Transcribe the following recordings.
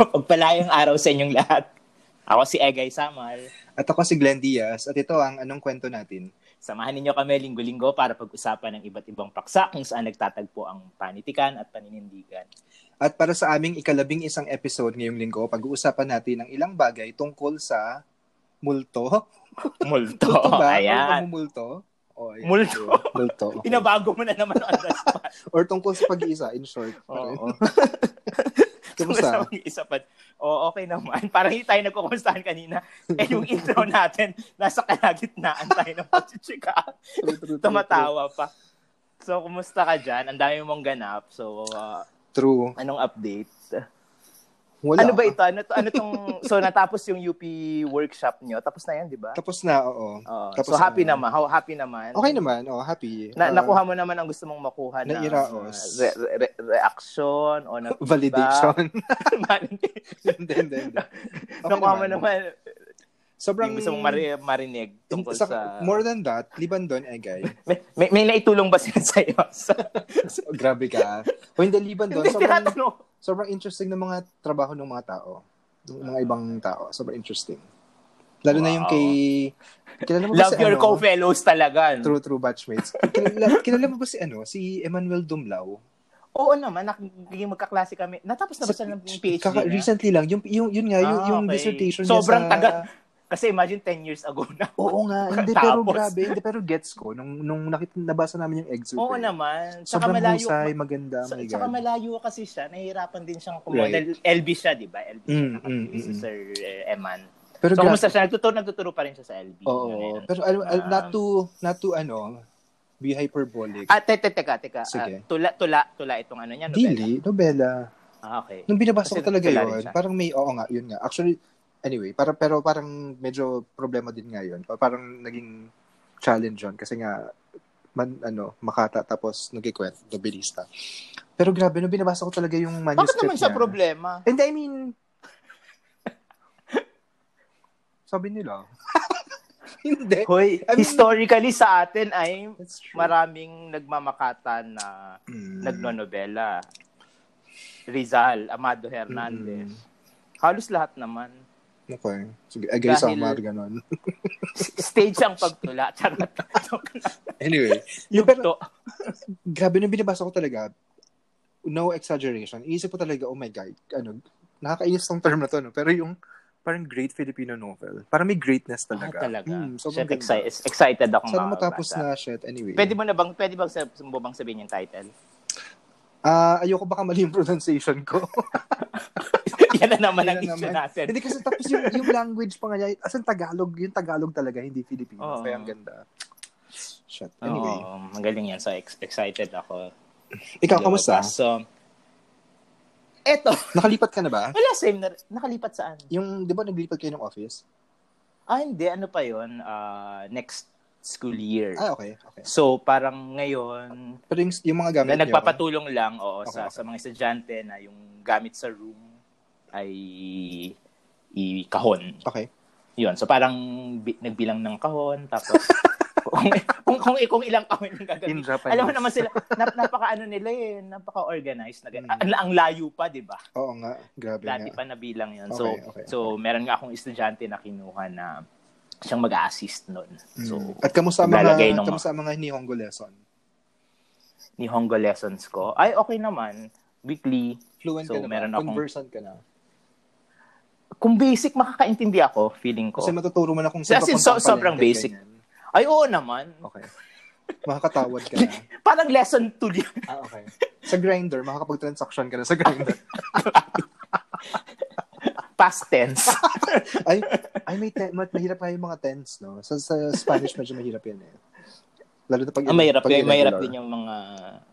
Pagpalayang araw sa inyong lahat. Ako si Egay Samal. At ako si Glenn Diaz. At ito ang anong kwento natin. Samahan ninyo kami linggo-linggo para pag-usapan ng iba't ibang paksa kung saan nagtatagpo ang panitikan at paninindigan. At para sa aming ikalabing isang episode ngayong linggo, pag-uusapan natin ang ilang bagay tungkol sa multo. Multo. multo ba? Ayan. Multo? Oh, ayan. Multo. multo. Okay. Inabago mo na naman on the spot. Or tungkol sa pag-iisa, in short. Oo. Kamusta? Kung isa pa. Oo, okay naman. Parang hindi tayo nagkukumustahan kanina. Eh, yung intro natin, nasa kalagitnaan tayo ng true, Tumatawa pa. So, kumusta ka dyan? Ang dami mong ganap. So, uh, True. anong update? Wala. Ano ba ito? Ano, to, ano tong, so, natapos yung UP workshop nyo. Tapos na yan, di ba? Tapos na, oo. Oo. Tapos so, happy na. naman. How happy naman? Okay naman, oh, happy. Na, Ah, nakuha mo naman ang gusto mong makuha na Nairaos. re- re- re- reaction o na validation. Hindi, hindi, hindi. Nakuha mo naman. Sobrang, yung gusto mong mari- marinig tungkol sa, sa... More than that, liban doon, Egay. May, may, may naitulong ba sila sa'yo? Sa, Oh, grabe ka. O hindi, liban doon, sobrang, sobrang interesting ng mga trabaho ng mga tao. Ng mga ibang tao. Sobrang interesting. Lalo na yung Wow. kay... Kilala mo ba Love si your ano? co-fellows talaga. no? True, true batchmates. kilala, kilala mo ba si ano? Si Emmanuel Dumlao? Oo naman, nagiging magkaklase kami. Natapos na ba siya ng PhD Kaka- niya? recently lang. Yung, yung, yun nga, yung, Ah, yung okay. dissertation Sobrang niya sa... tagal. Kasi imagine 10 years ago na. Oo nga, hindi pero grabe, hindi pero gets ko nung nung nakita nabasa namin yung excerpt. Oo eh. naman. Sobrang malayo. husay, maganda, Sa, my God. malayo kasi siya, nahihirapan din siyang Right. kumodel. LB siya, di ba? LB siya, Mm, mm, si mm. Sir eh, Eman. Pero so, kumusta siya? Nagtuturo, nagtuturo pa rin siya sa LB. Oo, Ngayon. pero al- al- Um, not to not to ano, be hyperbolic. Ah, te, te, teka, teka. Sige. Ah, tula, tula, tula itong ano niya, nobela. Dili, nobela. Ah, okay. Nung binabasa ko talaga yun, parang may, oo nga, yun nga. Actually, anyway, para, pero parang medyo problema din nga yun. Pa- Parang naging challenge yun kasi nga, man, ano, makata tapos nagkikwent, novelista. Pero grabe, nung binabasa ko talaga yung Bakit manuscript naman siya niya. problema? And I mean, sabi nila. Hindi. Hoy, I mean- historically sa atin ay maraming nagmamakatan na Mm. nagnonobela. Rizal, Amado Hernandez. Mm. Halos lahat naman. Okay. Sige, agay Dahil- Samar, ganon. Stage ang pagtula. Charot. anyway, Yung pero- grabe nung binabasa ko talaga, no exaggeration, iisip ko talaga, oh my God, ano, nakakainis tong term na to, no? Pero yung parang great Filipino novel, parang may greatness Ah, talaga. talaga. Hmm, Shit, excited, excited akong Sana matapos na shit. Anyway. Pwede mo na bang, pwede bang, sab- mo bang sabihin yung title? Ah, ayoko baka mali yung pronunciation ko. Yan na naman ang na issue natin. Hindi kasi tapos yung, yung language pa nga niya, as in Tagalog, yung Tagalog talaga, hindi Filipino. Oo. Kaya ang ganda. Shit. Anyway. Oo, magaling yan. So, ex- excited ako. Ikaw, kamusta? So, eto. Nakalipat ka na ba? Wala, same na. Nakalipat saan? Yung, di ba naglipat kayo ng office? Ah, hindi. Ano pa yon Ah, next school year. Ah, okay. okay. So, parang ngayon, Pero yung, yung mga gamit na nagpapatulong lang oo, Okay, sa, okay. sa mga estudyante na yung gamit sa room ay i-kahon. Okay. Yun. So, parang bi- nagbilang ng kahon. Tapos, kung, kung, kung, kung ilang kahon yung In gagawin. Alam mo naman sila, nap, napaka ano nila eh, napaka-organized. Na, Mm. ang, ang layo pa, di ba? Oo nga. Grabe Dati nga. pa nabilang yun. Okay, So, okay, so meron nga akong estudyante na kinuha na siyang mag-assist nun. So, Mm. At kamusta mga, ng- kamusta mga Nihongo lesson? ni Hongo lessons ko, ay okay naman. Weekly. Fluent So, ka na ba? meron akong- Conversant ka na? Kung basic, makakaintindi ako, feeling ko. Kasi matuturo mo na kung As in, so- sobrang basic. ganyan. Ay, oo naman. Okay. Makakatawad ka na. Parang lesson 2 yun. ah, okay. Sa grinder, makakapag-transaction ka na sa grinder. Past tense. ay, ay may te- ma- mahirap nga yung mga tense, no? Sa, sa Spanish, medyo mahirap yan eh. Lalo na pag, Ah, mahirap, pag yun, mahirap din yung mga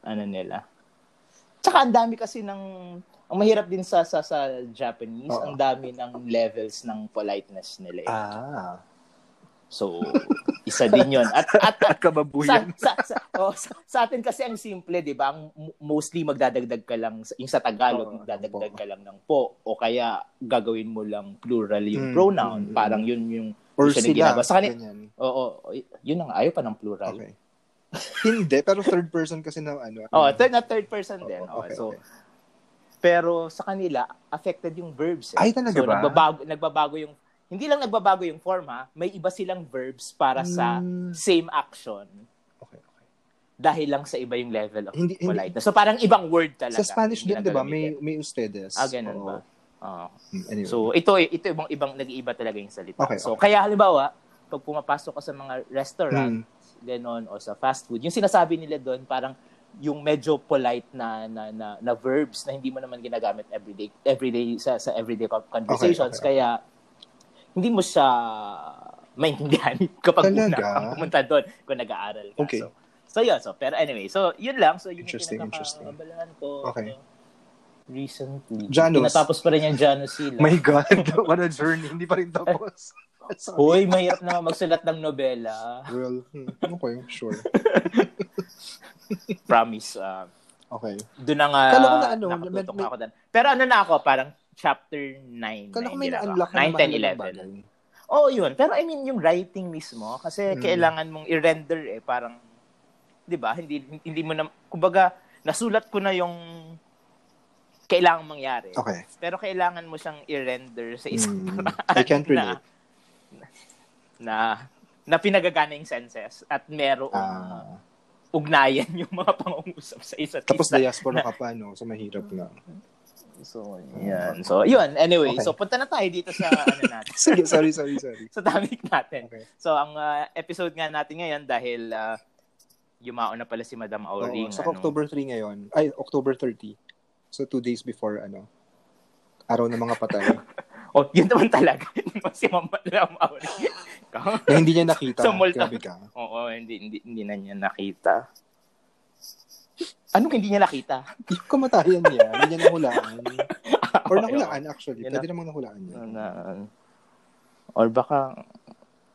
ano nila. Tsaka ang dami kasi ng ang mahirap din sa sa, sa Japanese, Oo. ang dami ng levels ng politeness nila. eh. Ah. So, isa din yun. At, at, at sa, Kababuyan. sa, sa, oh, sa, sa atin kasi ang simple, di ba? Ang mo- mostly magdadagdag ka lang, sa- yung sa Tagalog, Oo, magdadagdag po. ka lang ng po. O kaya gagawin mo lang plural yung Mm, pronoun. mm, mm. Parang yun yung Or sila. ginagawa. Sa kanila, oo, yun ang ayaw pa ng plural. Okay. Hindi, pero third person kasi na ano. Oh, third na third person din. Oo, Oh, okay, so, okay. Pero sa kanila, affected yung verbs. Eh. Ay, talaga so, ba? Nagbabago, nagbabago yung, hindi lang nagbabago yung form ha, may iba silang verbs para sa Hmm. same action Okay, okay. dahil lang sa iba yung level of Hindi- hindi- politeness. So parang ibang word talaga. Sa Spanish din, di ba? May, may ustedes. Ah, ganun Oo. ba? Hmm, Anyway. So ito ito ibang ibang nag-iiba talaga yung salita. Okay, so kaya halimbawa, pag pumapasok ka sa mga restaurant, Hmm. ganon o sa fast food, yung sinasabi nila doon parang yung medyo polite na na na, na verbs na hindi mo naman ginagamit everyday everyday sa sa everyday co- conversations Okay, okay. kaya hindi mo siya maintindihan kapag una Talaga? kang pumunta doon kung nag-aaral ka. Okay. So, so yun. So, pero anyway, so yun lang. So, yun Interesting, yung interesting. ko. Okay. So, recently. Janus. Tinatapos pa rin yung Janus Sila. My God, what a journey. Hindi pa rin tapos. Hoy, mahirap naman magsulat ng nobela. Well, hmm, okay, sure. Promise. Uh, Okay. doon na nga Kala ko na ano, nakatutok may- ako doon. Pero ano na ako, parang chapter 9. Kala ko may na-unlock na 9, 10, mahalagang 11. bagay. Oo, yun. Pero I mean, yung writing mismo, kasi Mm. kailangan mong i-render eh, parang, di ba, hindi, hindi mo na, kumbaga, nasulat ko na yung kailangan mangyari. Okay. Pero kailangan mo siyang i-render sa isang Mm, I can't relate. Na, na, na pinagagana yung senses at merong Ah, ugnayan yung mga pangungusap sa isa't tapos isa. diaspora ka pa, no? So, mahirap na. So, yan. So, yun. Anyway, Okay. so punta na tayo dito sa ano natin. Sige, sorry, sorry, sorry. sa topic natin. Okay. So, ang uh, episode nga natin ngayon dahil uh, yumao na pala si Madam Oo, Auring. sa ano, October 3 ngayon. Ay, October 30. So, two days before, ano, araw ng mga patay. Oh, yun naman talaga. si Madam Auring. na hindi niya nakita. Sa multo. Grabe ka. Oo, hindi, hindi, hindi na niya nakita. Anong hindi niya nakita? Yung kamatayan niya, hindi niya nahulaan. Or nahulaan, actually. Yun Pwede namang nahulaan niya. Na, or baka,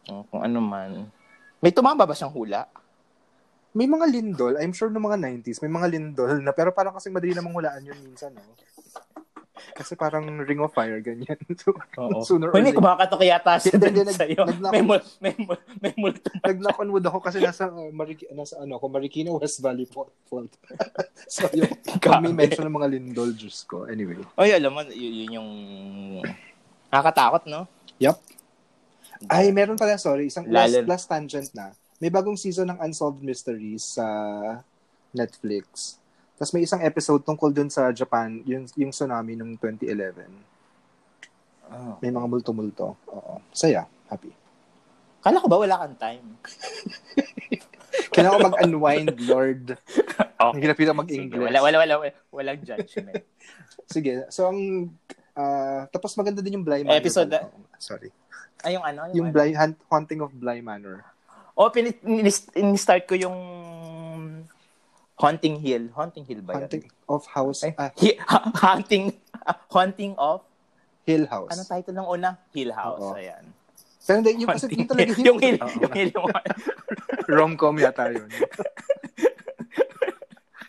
oh, kung ano man. May tumama ba siyang hula? May mga lindol, I'm sure no mga 90s, may mga lindol na, pero parang kasi madali namang hulaan yun minsan, no? Kasi parang ring of fire, ganyan. So, Oo. sooner or later. kumakatok yata siya Hindi, dun hindi, nag- sa'yo. May, mul, may, mul, may multo pa. Nag-knock on wood ako kasi nasa, uh, Mariki, nasa ano, ako, Marikina West Valley Fault. so, yung, pag may mention ng mga lindol, Diyos ko. Anyway. Oy, alam mo, yun, yun yung nakakatakot, no? Yup. Ay, meron pala, sorry. Isang last, Lalo- last tangent na. May bagong season ng Unsolved Mysteries sa Netflix. Tapos may isang episode tungkol dun sa Japan, yung, yung tsunami nung 2011. Oh. May mga multo-multo. Oo. Saya. Happy. Kala ko ba wala kang time? Kailangan ko mag-unwind, Lord. Ang hirap hirap mag-English. wala, wala, wala, wala, walang judgment. Sige. So, ang... ah, tapos maganda din yung Bly Manor. Episode pala. Sorry. Ay, yung ano? Yung ano? Bly, Haunting of Bly Manor. Oh, pin- in- start ko yung Haunting Hill. Haunting Hill ba yun? Haunting of House... Ay, hi- ha- haunting, haunting of, Hill House. ano title ng una? Hill House. Oo. Ayan. Pero hindi, yung kasi yung talaga Hill. yung Hill. Yung Hill. Yung, Rom-com yata yun.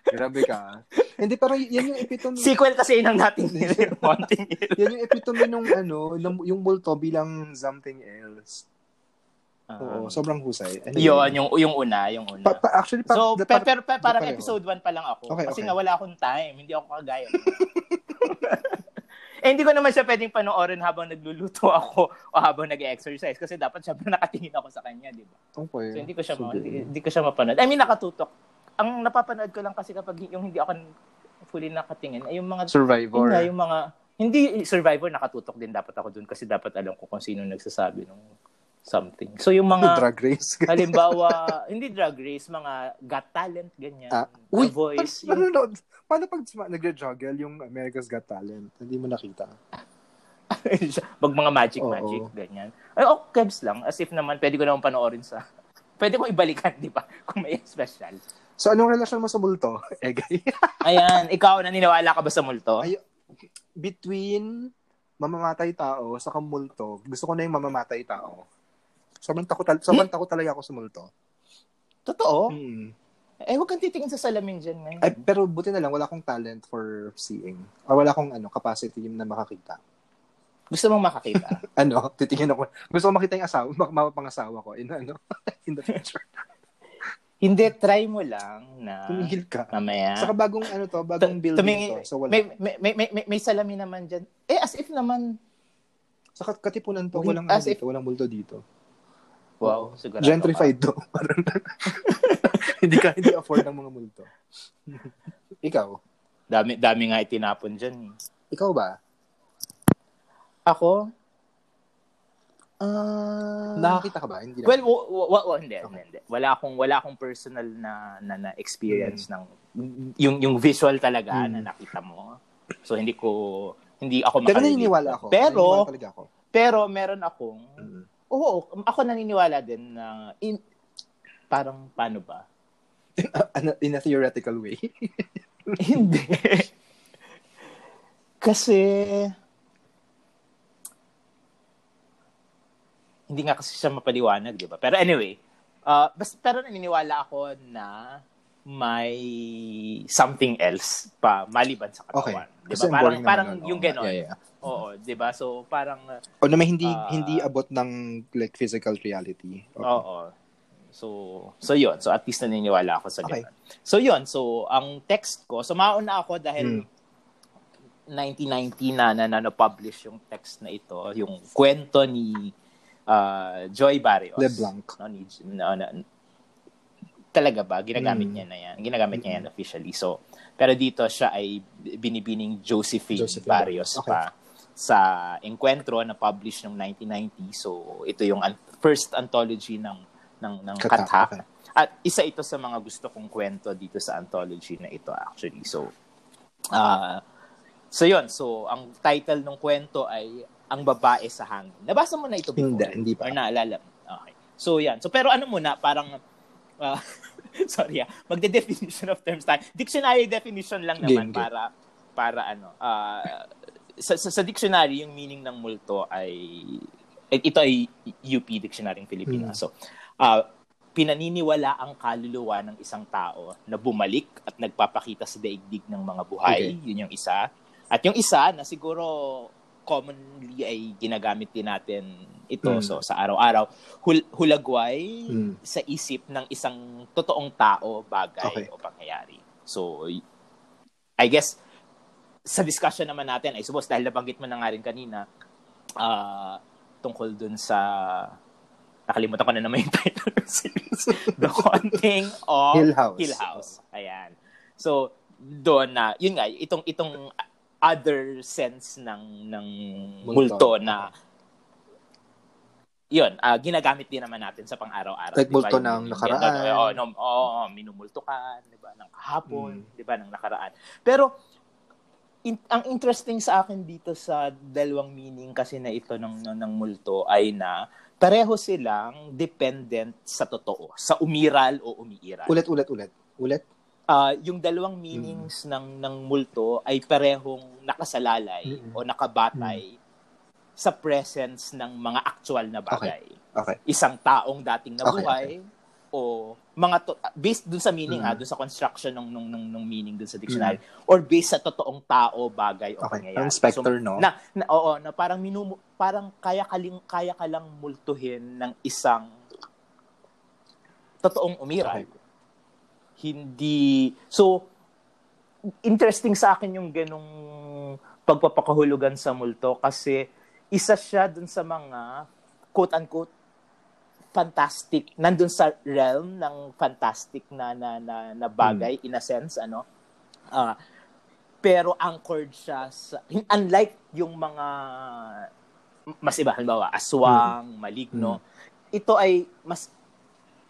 Grabe ka. Hindi, pero yan yung epitome. sequel kasi yun ang natin Hill. Yung Haunting Hill. yan yung epitome nung ano, nung- yung multo bilang something else. Oo, sobrang husay. Anyway. Ah. yun, yung, yung una. Yung una. Pa- pa- actually, pa, So, pa- pe- pero pe- parang pareho. episode 1 pa lang ako. Okay, kasi okay. nga wala akong time. Hindi ako kagaya. eh, hindi ko naman siya pwedeng panoorin habang nagluluto ako o habang nag-exercise kasi dapat syempre nakatingin ako sa kanya, di ba? Okay. So, hindi ko siya, ma- Sige. hindi, hindi ko siya mapanood. I mean, nakatutok. Ang napapanood ko lang kasi kapag yung hindi ako fully nakatingin, ay yung mga, Survivor. yun nga, yung mga, hindi, Survivor, nakatutok din dapat ako dun kasi dapat alam ko kung sino nagsasabi ng something. So, yung mga, Drag race. halimbawa, hindi drag race, mga got talent, ganyan. Ah, uy, voice. Paano, Yung, paano, paano pag nagre-juggle yung America's Got Talent? Hindi mo nakita. pag mga magic magic, ganyan. Ay, oh, kebs lang. As if naman, pwede ko naman panoorin sa, pwede ko ibalikan, di ba? Kung may special. So, anong relasyon mo sa multo? Egay. Ayan, ikaw, naniniwala ka ba sa multo? Ay, between mamamatay tao sa multo, gusto ko na yung mamamatay tao. Sobrang takot, tal- sobrang takot talaga ako sa multo. Totoo? Hmm. Eh, huwag kang titingin sa salamin dyan, man. Ay, pero buti na lang, wala akong talent for seeing. Or wala akong ano, capacity na makakita. Gusto mong makakita? Ano, titingin ako. Gusto ko makita yung asawa, mapapangasawa ko in, ano, in the future. Hindi, try mo lang na Tumigil ka. mamaya. Saka bagong ano to, bagong building tumingin- to. So wala. may, may, may, may, may, may salamin naman dyan. Eh, as if naman. Saka katipunan to, walang as ano if- dito, walang multo dito. Wow, sigurado Gentrified to. Hindi ka hindi afford ng mga multo. Ikaw? ka. Dami, dami nga itinapon dyan. eh. Ikaw ba? Ako? Ah... Nakakita ka ba? Hindi na. Well, w- w- w- hindi, Okay. hindi. Wala akong wala akong personal na na, na experience ng yung yung visual talaga Mm. na nakita mo. So hindi ko hindi ako pero makarelate. naniniwala ako. Pero naniniwala ako. pero meron akong Mm. Oo, ako naniniwala din na in, parang paano ba? Ano, in a theoretical way. hindi. Kasi hindi nga kasi siya mapaliwanag, di ba? Pero anyway, uh, bas, pero naniniwala ako na may something else pa maliban sa Okay. katawan. Di Kasi ba? ang Parang, naman parang yung Oo, gano'n. Yeah, yeah. Oo, di ba? So, parang, O na may hindi Ah. hindi abot ng like physical reality. Okay. oo. So, so yun. So, at least naniniwala ako sa Okay. gano'n. So, yun. So, ang text ko, so mauna ako dahil Hmm. 1990 na na, na na-publish yung text na ito, yung kwento ni uh, Joy Barrios. LeBlanc. No, ni, no, na, talaga ba? Ginagamit Mm. niya na yan. Ginagamit niya yan officially. So, pero dito siya ay binibining Josephine, Josephine Barrios Barrios. Okay. pa sa Encuentro na publish noong 1990. So, ito yung an- first anthology ng ng ng Kata, kata. okay. At isa ito sa mga gusto kong kwento dito sa anthology na ito actually. So, ah so yun. So, ang title ng kwento ay Ang Babae sa Hangin. Nabasa mo na ito before? Hindi, hindi pa. Or naalala mo? Okay. So, yan. So, pero ano muna, parang, ah, sorry ah, magde-definition of terms tayo. Dictionary definition lang naman Game, game. para, para ano, ah, sa, sa, sa dictionary, yung meaning ng multo ay, ito ay UP Dictionary ng Filipino. Hmm. So, ah, pinaniniwala ang kaluluwa ng isang tao na bumalik at nagpapakita sa daigdig ng mga buhay. Okay. Yun yung isa. At yung isa na siguro commonly ay ginagamit din natin ito Mm. so sa araw-araw hul- hulagway Mm. sa isip ng isang totoong tao, bagay Okay. o pangyayari. So I guess sa discussion naman natin, I suppose dahil nabanggit mo na nga rin kanina ah, tungkol dun sa nakalimutan ko na naman yung title ng series. The Haunting of Hill House. Hill House. Ayan. So, doon na, yun nga, itong, itong other sense ng, ng multo, Multo. na yun, ah, ginagamit din naman natin sa pang-araw-araw. Like di ba? multo Yung- ng yung nakaraan. Oo, no, oo, minumulto ka, di ba, ng kahapon, Mm. di ba, ng nakaraan. Pero, in- ang interesting sa akin dito sa dalawang meaning kasi na ito ng, ng, ng multo ay na pareho silang dependent sa totoo, sa umiral o umiiral. Ulit, ulit, ulit. Ulit? Ah, yung dalawang meanings ng ng multo ay parehong nakasalalay Mm-mm. o nakabatay sa presence ng mga actual na bagay. Okay. Isang taong dating Okay, nabuhay o mga to- based dun sa meaning ha, Mm. dun sa construction ng nung nung, nung meaning dun sa dictionary or based sa totoong tao, bagay o Okay. pangyayari. Parang specter, no? Na, na oo, na parang minumu, parang kaya kaling kaya ka lang multuhin ng isang totoong umiral. Okay. Hindi so interesting sa akin yung ganong pagpapakahulugan sa multo kasi isa siya dun sa mga quote-unquote fantastic, nandun sa realm ng fantastic na na na, na bagay in a sense ano. Ah, pero anchored siya sa unlike yung mga mas iba halimbawa aswang, maligno. Ito ay mas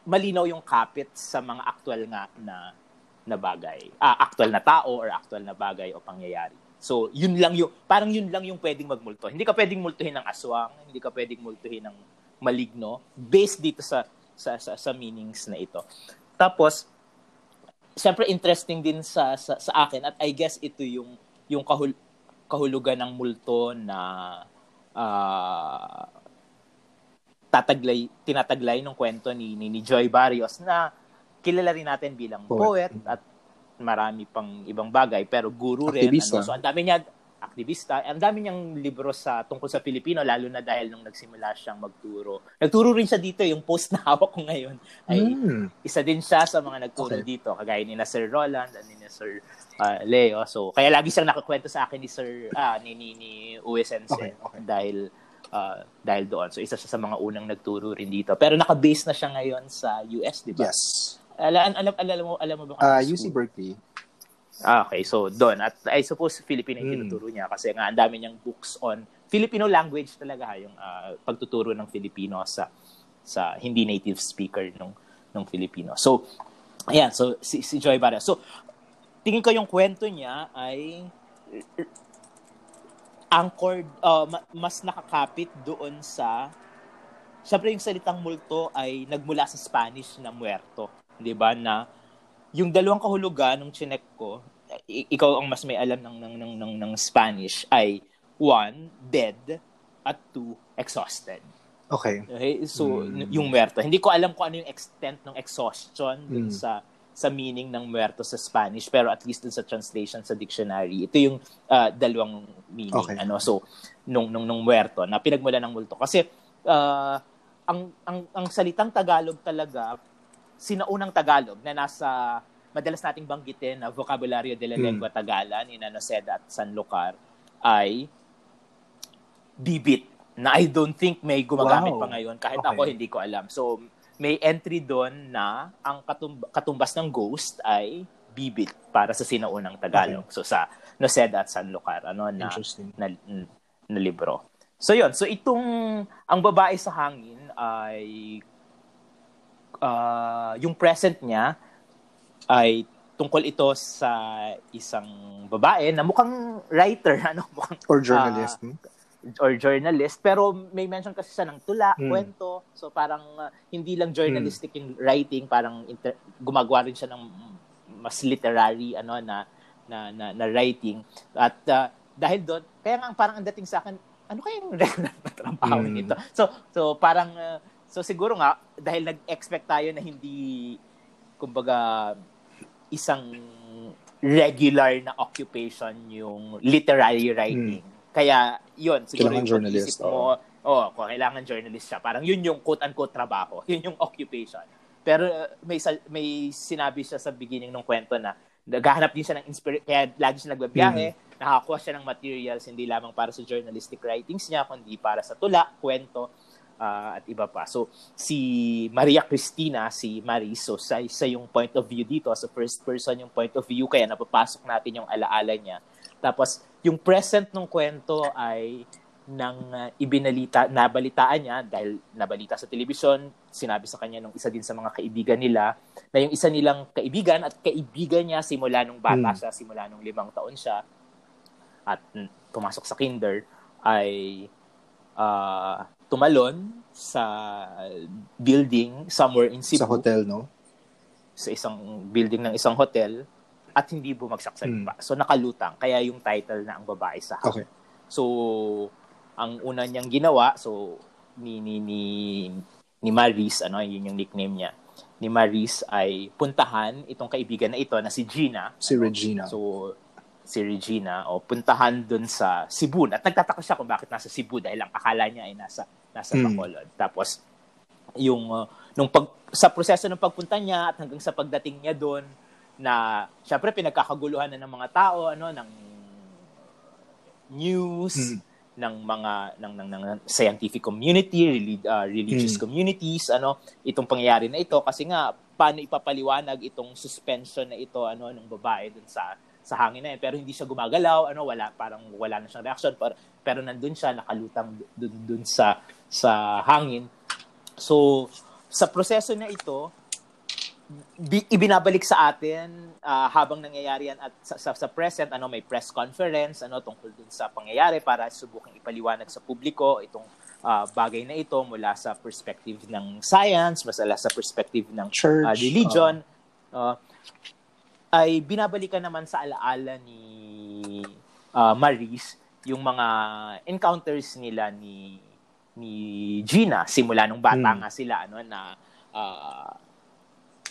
malinaw yung kapit sa mga aktual nga na na bagay. Ah, aktual na tao or aktual na bagay o pangyayari. So, yun lang yung parang yun lang yung pwedeng magmulto. Hindi ka pwedeng multuhin ng aswang, hindi ka pwedeng multuhin ng maligno based dito sa sa sa, sa meanings na ito. Tapos Siyempre interesting din sa, sa sa akin at I guess ito yung yung kahul, kahulugan ng multo na ah, tataglay tinataglay ng kwento ni, ni ni Joy Barrios na kilala rin natin bilang Poet. poet at marami pang ibang bagay pero guru rin Aktivista. ano so ang dami niya aktivista. Ang dami niyang libro sa tungkol sa Pilipino lalo na dahil nung nagsimula siyang magturo. Nagturo rin siya dito yung post na hawak ko ngayon ay Mm. isa din siya sa mga nagturo Okay. dito kagaya ni na Sir Roland at ni na Sir ah, Leo. So kaya lagi siyang nakakwento sa akin ni Sir ah ni ni, ni Uwe Sensei Okay, okay. dahil ah, dahil doon. So isa siya sa mga unang nagturo rin dito. Pero naka-base na siya ngayon sa US, di ba? Yes. Alam, alam, alam mo, alam mo ba? Uh, anong UC school? Berkeley. Ah, okay. So, doon. At I suppose Filipino yung Mm. tinuturo niya kasi nga ang dami niyang books on Filipino language talaga ha, yung ah, pagtuturo ng Filipino sa sa hindi native speaker ng ng Filipino. So, ayan. So, si, si Joy Barra. So, tingin ko yung kwento niya ay anchored, uh, ma- mas nakakapit doon sa Siyempre yung salitang multo ay nagmula sa Spanish na muerto, 'di ba? Na yung dalawang kahulugan ng chinek ko, ikaw ang mas may alam ng ng ng ng, ng Spanish ay one, dead at two, exhausted. Okay. Okay? So Mm. yung muerto. Hindi ko alam kung ano yung extent ng exhaustion dun Mm. sa sa meaning ng muerto sa Spanish pero at least dun sa translation sa dictionary ito yung ah, dalawang meaning Okay. ano so nung nung nung muerto na pinagmula ng multo kasi ah, ang ang ang salitang Tagalog talaga sinaunang Tagalog na nasa madalas nating banggitin na vocabulary de la Mm. lengua Tagala ni Nanoceda at Sanlocar ay bibit na I don't think may gumagamit Wow. pa ngayon kahit Okay. ako hindi ko alam. So may entry doon na ang katum- katumbas ng ghost ay bibit para sa sinaunang Tagalog. So sa Noceda at Sanlocar ano na Interesting. na, na libro. So yun, so itong ang babae sa hangin ay ah, yung present niya ay tungkol ito sa isang babae na mukhang writer, ano, mukhang Or journalist. hmm? or journalist pero may mention kasi siya ng tula, Mm. kwento. So parang uh, hindi lang journalistic yung writing, parang inter- gumagawa rin siya ng mas literary ano na na na, na writing. At uh, dahil doon, kaya nga parang ang dating sa akin, ano kaya yung regular na trabaho Mm. nito? So so parang uh, so siguro nga dahil nag-expect tayo na hindi kumbaga isang regular na occupation yung literary writing. Kaya, yun, siguro Kailangan yung journalist, mo, oh, kung kailangan journalist siya, parang yun yung quote-unquote trabaho, yun yung occupation. Pero uh, may may sinabi siya sa beginning ng kwento na naghahanap din siya ng inspiration, kaya lagi siya nagbabiyahe, nakakuha siya ng materials hindi lamang para sa journalistic writings niya, kundi para sa tula, kwento, ah, at iba pa. So, si Maria Cristina, si Maris, so sa, sa yung point of view dito, sa first person yung point of view, kaya napapasok natin yung alaala niya. Tapos, yung present ng kwento ay nang uh, ibinalita, nabalitaan niya dahil nabalita sa telebisyon, sinabi sa kanya nung isa din sa mga kaibigan nila na yung isa nilang kaibigan at kaibigan niya simula nung bata Hmm. siya, simula nung limang taon siya at mm, pumasok sa kinder ay ah, tumalon sa building somewhere in Cebu Sa hotel, no? sa isang building ng isang hotel at hindi bumagsak sa Hmm. lupa. So nakalutang. Kaya yung title na ang babae sa hangin. Okay. So ang una niyang ginawa, so ni ni ni ni Maris, ano, yun yung nickname niya. Ni Maris ay puntahan itong kaibigan na ito na si Gina. Si Regina. So si Regina o puntahan dun sa Cebu. At nagtataka siya kung bakit nasa Cebu dahil ang akala niya ay nasa nasa Hmm. Bacolod. Tapos yung uh, nung pag sa proseso ng pagpunta niya at hanggang sa pagdating niya doon na syempre pinagkakaguluhan na ng mga tao ano ng news Hmm. ng mga ng, ng, ng scientific community, relig- uh, religious Hmm. communities, ano, itong pangyayari na ito kasi nga paano ipapaliwanag itong suspension na ito ano ng babae dun sa sa hangin na yun. pero hindi siya gumagalaw, ano, wala parang wala na siyang reaction pero pero nandun siya nakalutang dun, dun sa sa hangin. So sa proseso na ito, bi- ibinabalik sa atin ah, habang nangyayari yan at sa, sa, sa present ano may press conference ano tungkol dun sa pangyayari para subukang ipaliwanag sa publiko itong ah, bagay na ito mula sa perspective ng science, mula sa perspective ng Church. ah, religion ah, ay binabalikan naman sa alaala ni ah, Maris yung mga encounters nila ni ni Gina simula nung bata Hmm. nga sila ano na ah,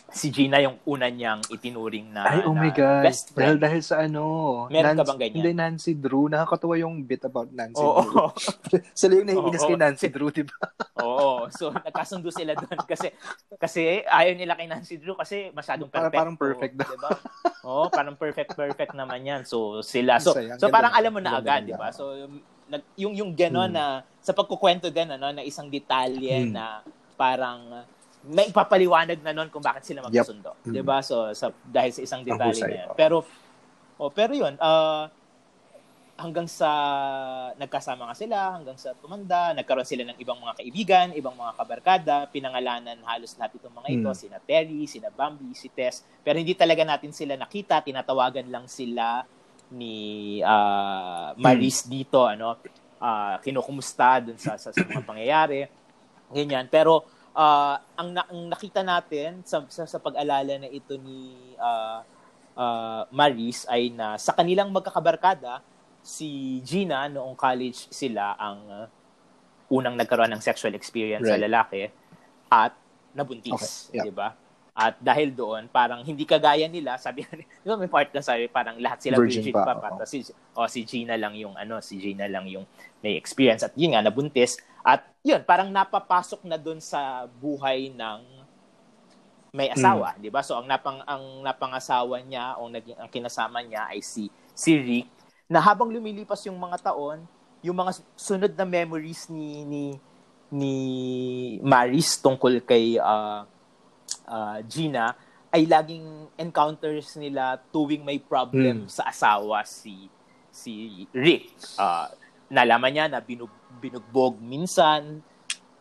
si Gina yung una niyang itinuring na, Ay, oh na my God. best Dahil, friend. dahil sa ano, Meron ka Nancy- bang ganyan? Hindi, Nancy Drew. Nakakatawa yung bit about Nancy Oo. Drew. Sila yung naiinis Oo. kay Nancy Drew, di ba? Oo. So, nagkasundo sila doon kasi kasi ayaw nila kay Nancy Drew kasi masyadong Para- perfect. parang perfect daw. Diba? Oo, parang perfect, perfect naman yan. So, sila. So, Ang saya. Ang so parang alam mo na agad, di ba? So, yung, yung gano'n Hmm. na, sa pagkukwento din, ano, na isang detalye Hmm. na parang may ipapaliwanag na nun kung bakit sila magkasundo. Hmm. Di ba? So, sa, dahil sa isang detalye na yan. Pero, oh, pero yun, ah, hanggang sa nagkasama nga sila, hanggang sa tumanda, nagkaroon sila ng ibang mga kaibigan, ibang mga kabarkada, pinangalanan halos lahat itong mga ito, Mm. sina Terry, sina Bambi, si Tess, pero hindi talaga natin sila nakita, tinatawagan lang sila ni ah, Maris dito, ano, ah, kinukumusta dun sa, sa, sa mga pangyayari, ganyan. Pero ah, ang, na- ang nakita natin sa, sa, sa pag-alala na ito ni ah, ah, Maris ay na sa kanilang magkakabarkada, si Gina noong college sila ang uh, unang nagkaroon ng sexual experience sa Right. lalaki at nabuntis, Okay, yeah. 'di ba? At dahil doon, parang hindi kagaya nila, sabi di ba may part na sabi parang lahat sila Virgin virgin, pa, pa, pa si oh, si Gina lang yung ano, si Gina lang yung may experience at yun nga nabuntis. At yun parang napapasok na doon sa buhay ng may asawa, 'di ba? So ang napang ang napangasawa niya o naging ang kinasama niya ay si si Rick na habang lumilipas yung mga taon, yung mga sunod na memories ni ni ni Maris tungkol kay ah, ah, Gina ay laging encounters nila tuwing may problem Hmm. sa asawa si si Rick. Ah, nalaman niya na binug, binugbog minsan,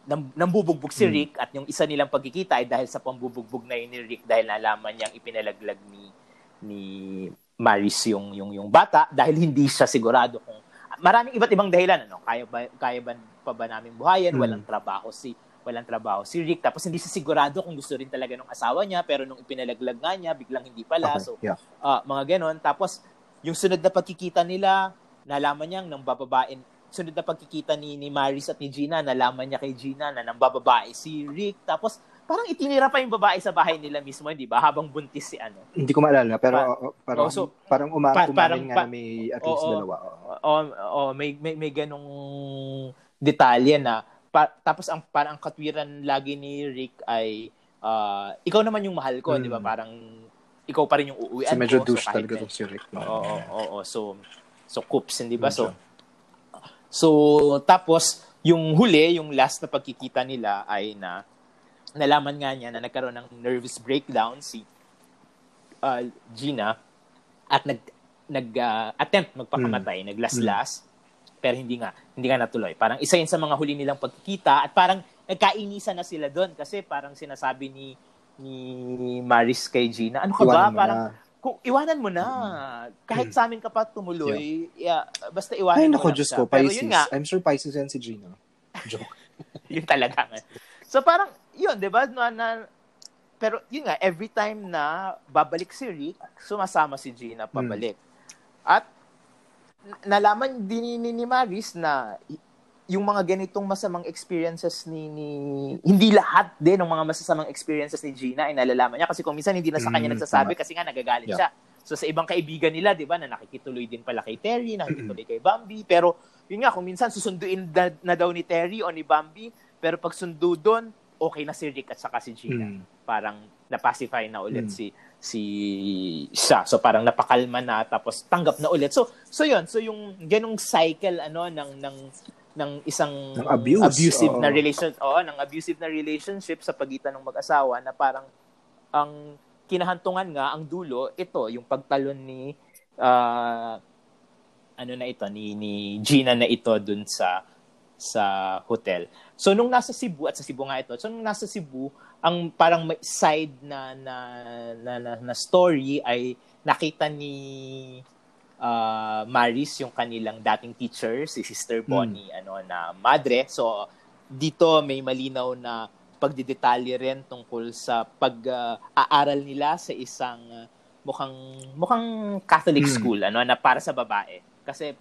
nam, nambubugbog si Hmm. Rick at yung isa nilang pagkikita ay dahil sa pambubugbog na yun ni Rick dahil nalaman niyang ipinalaglag ni ni Maris yung yung yung bata dahil hindi siya sigurado kung maraming iba't ibang dahilan ano kaya ba kaya ba pa ba namin buhayin Hmm. walang trabaho si walang trabaho si Rick tapos hindi siya sigurado kung gusto rin talaga ng asawa niya pero nung ipinalaglag nga niya biglang hindi pala Okay, so yeah. Ah, mga ganon. Tapos, yung sunod na pagkikita nila, nalaman niyang nang bababain, sunod na pagkikita ni, ni Maris at ni Gina, nalaman niya kay Gina na nang bababae si Rick. Tapos, parang itinira pa yung babae sa bahay nila mismo, di ba? Habang buntis si ano. Hindi ko maalala, pero Pa- uh, parang, Oh, so, parang uma- pa- parang nga pa- na may at least Oo. dalawa. oo. O, o may, may, may ganong detalye na, pa, tapos ang, parang ang katwiran lagi ni Rick ay, ah, ikaw naman yung mahal ko, Mm. di ba? Parang, ikaw pa rin yung uuwian So, medyo ko. douche kahit talaga tong si Rick. Oo, oo, oo. So, so coops, hindi ba? So, so, tapos, yung huli, yung last na pagkikita nila ay na nalaman nga niya na nagkaroon ng nervous breakdown si uh, Gina at nag nag uh, attempt magpakamatay, naglaslas pero hindi nga hindi nga natuloy. Parang isa yun sa mga huli nilang pagkikita at parang nagkainisan na sila doon kasi parang sinasabi ni ni Maris kay Gina, ano ka ba? Iwanan mo Parang na. kung iwanan mo na. Kahit sa amin ka pa tumuloy, yeah, basta iwanan Ay, mo nako, lang Diyos siya. ko, Pisces. nga, I'm sure Pisces yan si Gina. Joke. yun talaga. nga. So parang, yun, di ba? Na, na, pero yun nga, every time na babalik si Rick, sumasama si Gina pabalik. At n- nalaman din ni, ni Maris na yung mga ganitong masamang experiences ni, ni hindi lahat din ng mga masasamang experiences ni Gina ay nalalaman niya kasi kung minsan hindi na sa kanya Mm, nagsasabi tama. kasi nga nagagalit Yeah. siya. So sa ibang kaibigan nila, 'di ba, na nakikituloy din pala kay Terry, nakikituloy kay Bambi, pero yun nga kung minsan susunduin na, na daw ni Terry o ni Bambi, pero pag sundo doon, okay na si Rick at saka si Gina. Mm. Parang napacify na ulit Mm. si si siya. So parang napakalma na tapos tanggap na ulit. So so yun, so yung ganung cycle ano ng ng ng isang Ng abuse, abusive oo. na relation oo, ng abusive na relationship sa pagitan ng mag-asawa na parang ang kinahantungan nga ang dulo ito yung pagtalon ni ah, ano na ito ni ni Gina na ito dun sa sa hotel. So nung nasa Cebu at sa Cebu nga ito. So nung nasa Cebu, ang parang may side na na na, na, na story ay nakita ni ah, Maris yung kanilang dating teacher, si Sister Bonnie, ano na madre. So dito may malinaw na pagdidetalye rin tungkol sa pag-aaral nila sa isang ah, mukhang mukhang Catholic Hmm. school ano na para sa babae. Kasi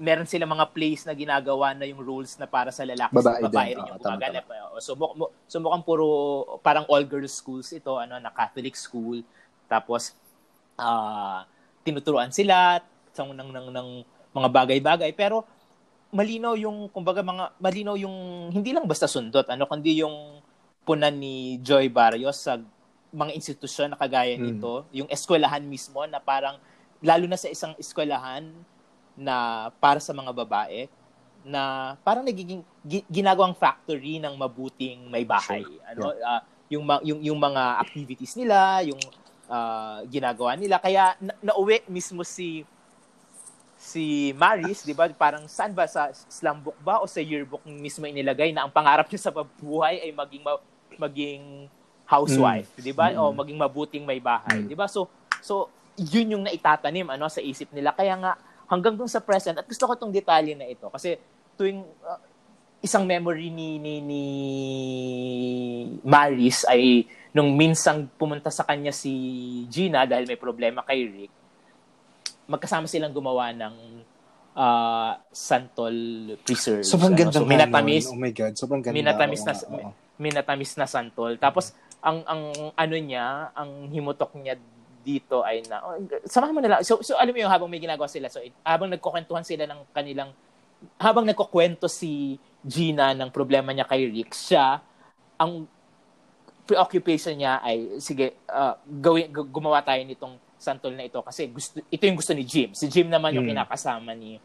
meron sila mga plays na ginagawa na yung rules na para sa lalaki Babae sa babae din. rin yung gumaganap. So, muk- mu- so mukhang puro parang all girls schools ito, ano, na Catholic school. Tapos ah tinuturuan sila sa ng, ng, ng mga bagay-bagay pero malinaw yung kumbaga mga malinaw yung hindi lang basta sundot ano kundi yung punan ni Joy Barrios sa mga institusyon na kagaya Mm. nito, yung eskwelahan mismo na parang lalo na sa isang eskwelahan na para sa mga babae na parang nagiging gi- ginagawang factory ng mabuting may bahay. Ano ah, yung, ma- yung yung mga activities nila, yung ah, ginagawa nila kaya na- nauwi mismo si si Maris, 'di ba? Parang saan ba sa slumbook ba o sa yearbook mismo inilagay na ang pangarap niya sa buhay ay maging ma- maging housewife, 'di ba? Mm. O maging mabuting may bahay, Mm. 'di ba? So so yun yung naitatanim ano sa isip nila. Kaya nga hanggang dun sa present at gusto ko tong detalye na ito kasi tuwing uh, isang memory ni ni ni Maris ay nung minsang pumunta sa kanya si Gina dahil may problema kay Rick magkasama silang gumawa ng uh, Santol Preserve. Sobrang ganda so, minatamis, nun. Oh my God, sobrang ganda. minatamis na oo. minatamis na Santol. Tapos ang ang ano niya, ang himutok niya dito ay na oh, samahan mo na lang. So, so alam mo yung habang may ginagawa sila, so habang nagkukwentuhan sila ng kanilang habang nagkukwento si Gina ng problema niya kay Rick, siya ang preoccupation niya ay sige uh, gawin gu- gumawa tayo nitong santol na ito kasi gusto ito yung gusto ni Jim. Si Jim naman yung Mm. kinakasama ni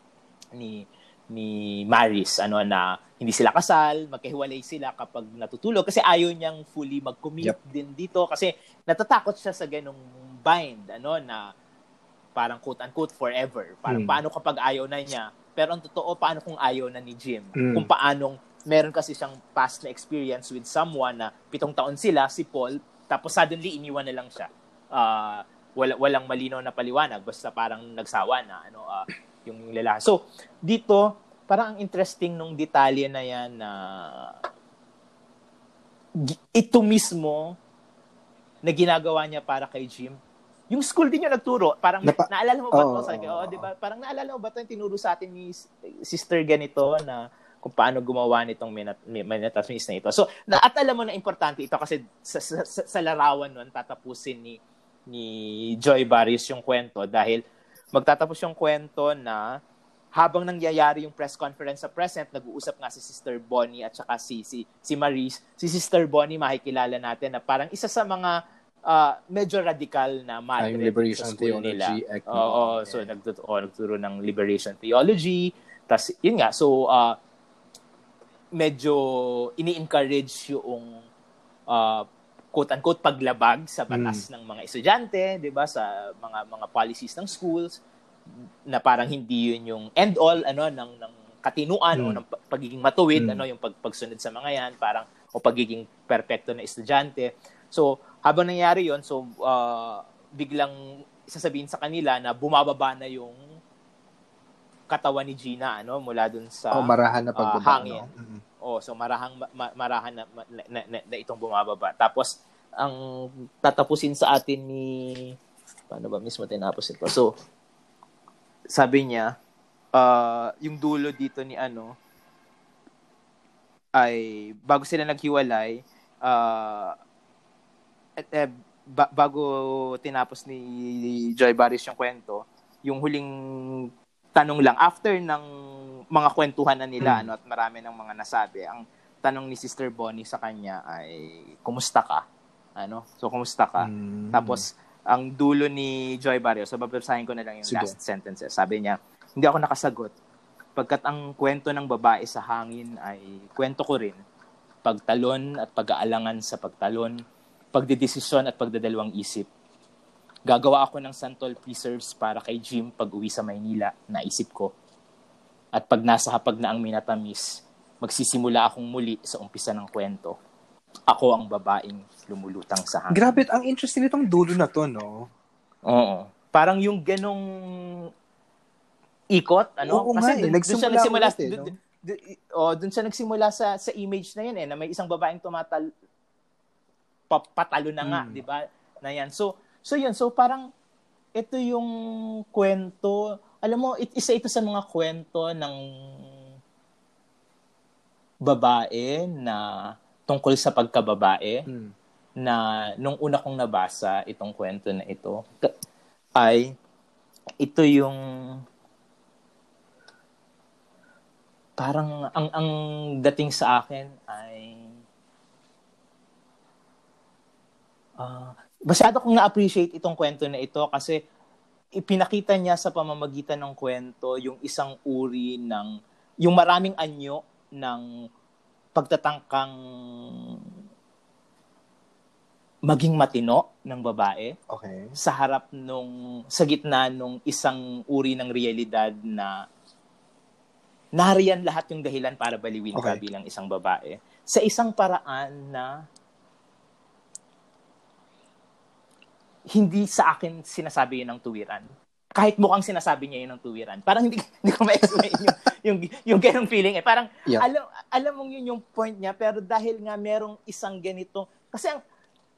ni ni Maris ano na hindi sila kasal, magkahiwalay sila kapag natutulog kasi ayaw niyang fully mag-commit Yep. din dito kasi natatakot siya sa ganong bind ano na parang quote unquote forever. Parang Mm. paano kapag ayaw na niya? Pero ang totoo paano kung ayaw na ni Jim? Mm. Kung paanong meron kasi siyang past na experience with someone na pitong taon sila si Paul tapos suddenly iniwan na lang siya. Ah, wala walang malinaw na paliwanag basta parang nagsawa na ano ah, yung lalaki. So dito parang ang interesting nung detalye na yan na ito mismo na ginagawa niya para kay Jim. Yung school din yung nagturo. Parang Napa- naalala mo ba Oo, ito? Sabi ko, oh, di ba? Parang naalala mo ba ito yung tinuro sa atin ni sister ganito na kung paano gumawa nitong minat, minatamis na ito. So, na, at alam mo na importante ito kasi sa, sa, sa, sa larawan nun, tatapusin ni ni Joy Barrios yung kwento dahil magtatapos yung kwento na habang nangyayari yung press conference sa present, nag-uusap nga si Sister Bonnie at saka si, si, si Maris. Si Sister Bonnie, makikilala natin na parang isa sa mga ah, medyo radical na Ah, madre dito liberation sa school theology. nila. Oo, so Yeah. nagtuturo, oh, nagturo ng liberation theology. Tapos, yun nga, so ah, medyo ini-encourage yung ah, quote-unquote paglabag sa batas ng mga estudyante, 'di ba, sa mga mga policies ng schools na parang hindi yun yung end all ano ng ng katinuan o Mm. ng pa- pagiging matuwid Mm. ano yung pag, pagsunod sa mga yan parang o pagiging perpekto na estudyante. So habang nangyari yon so ah, biglang sasabihin sa kanila na bumababa na yung katawan ni Gina ano mula dun sa Oh, marahan na ah, pagbaba. hangin. no? Mm. Oh, so marahang ma- ma- marahan na, ma- na, na, na, na itong bumababa. Tapos ang tatapusin sa atin ni paano ba mismo tinapos ito? So sabi niya ah, yung dulo dito ni ano ay bago sila naghiwalay ah et, eh, ba- bago tinapos ni Joy Baris yung kwento, yung huling tanong lang after ng mga kwentuhan na nila Hmm. ano at marami ng mga nasabi, ang tanong ni Sister Bonnie sa kanya ay kumusta ka? Ano? So kumusta ka? Mm. Tapos ang dulo ni Joy Barrio, so babasahin ko na lang yung Sige. last sentences. Sabi niya, hindi ako nakasagot. Pagkat ang kwento ng babae sa hangin ay kwento ko rin. Pagtalon at pag-aalangan sa pagtalon, pagdedesisyon at pagdadalawang isip. Gagawa ako ng Santol Preserves para kay Jim pag uwi sa Maynila, naisip ko. At pag nasa hapag na ang minatamis, magsisimula akong muli sa umpisa ng kwento. Ako ang babaeng lumulutang sa hangin. Grabe, ang interesting nitong dulo na to, no? Oo. Parang yung ganong ikot, ano? Oo nga eh, dun- dun siya nagsimula nagsimula, ulit eh, dun, no? dun- oh, siya nagsimula sa sa image na yan eh, na may isang babaeng tumatal pa, patalo na nga, Mm. 'di ba? Na yan. So, so yun, so parang ito yung kwento alam mo, it, isa ito sa mga kwento ng babae na tungkol sa pagkababae Mm. na nung una kong nabasa itong kwento na ito ay ito yung parang ang ang dating sa akin ay ah masyado kong na-appreciate itong kwento na ito kasi ipinakita niya sa pamamagitan ng kwento yung isang uri ng yung maraming anyo ng pagtatangkang maging matino ng babae Okay. sa harap nung sa gitna nung isang uri ng realidad na nariyan lahat yung dahilan para baliwin ka Okay. bilang isang babae sa isang paraan na hindi sa akin sinasabi yun ng tuwiran. Kahit mukhang sinasabi niya yun ng tuwiran. Parang hindi, hindi ko ma-explain yung, yung, yung ganong feeling eh. Parang, Yeah. alam, alam mong yun yung point niya, pero dahil nga merong isang ganito, kasi ang,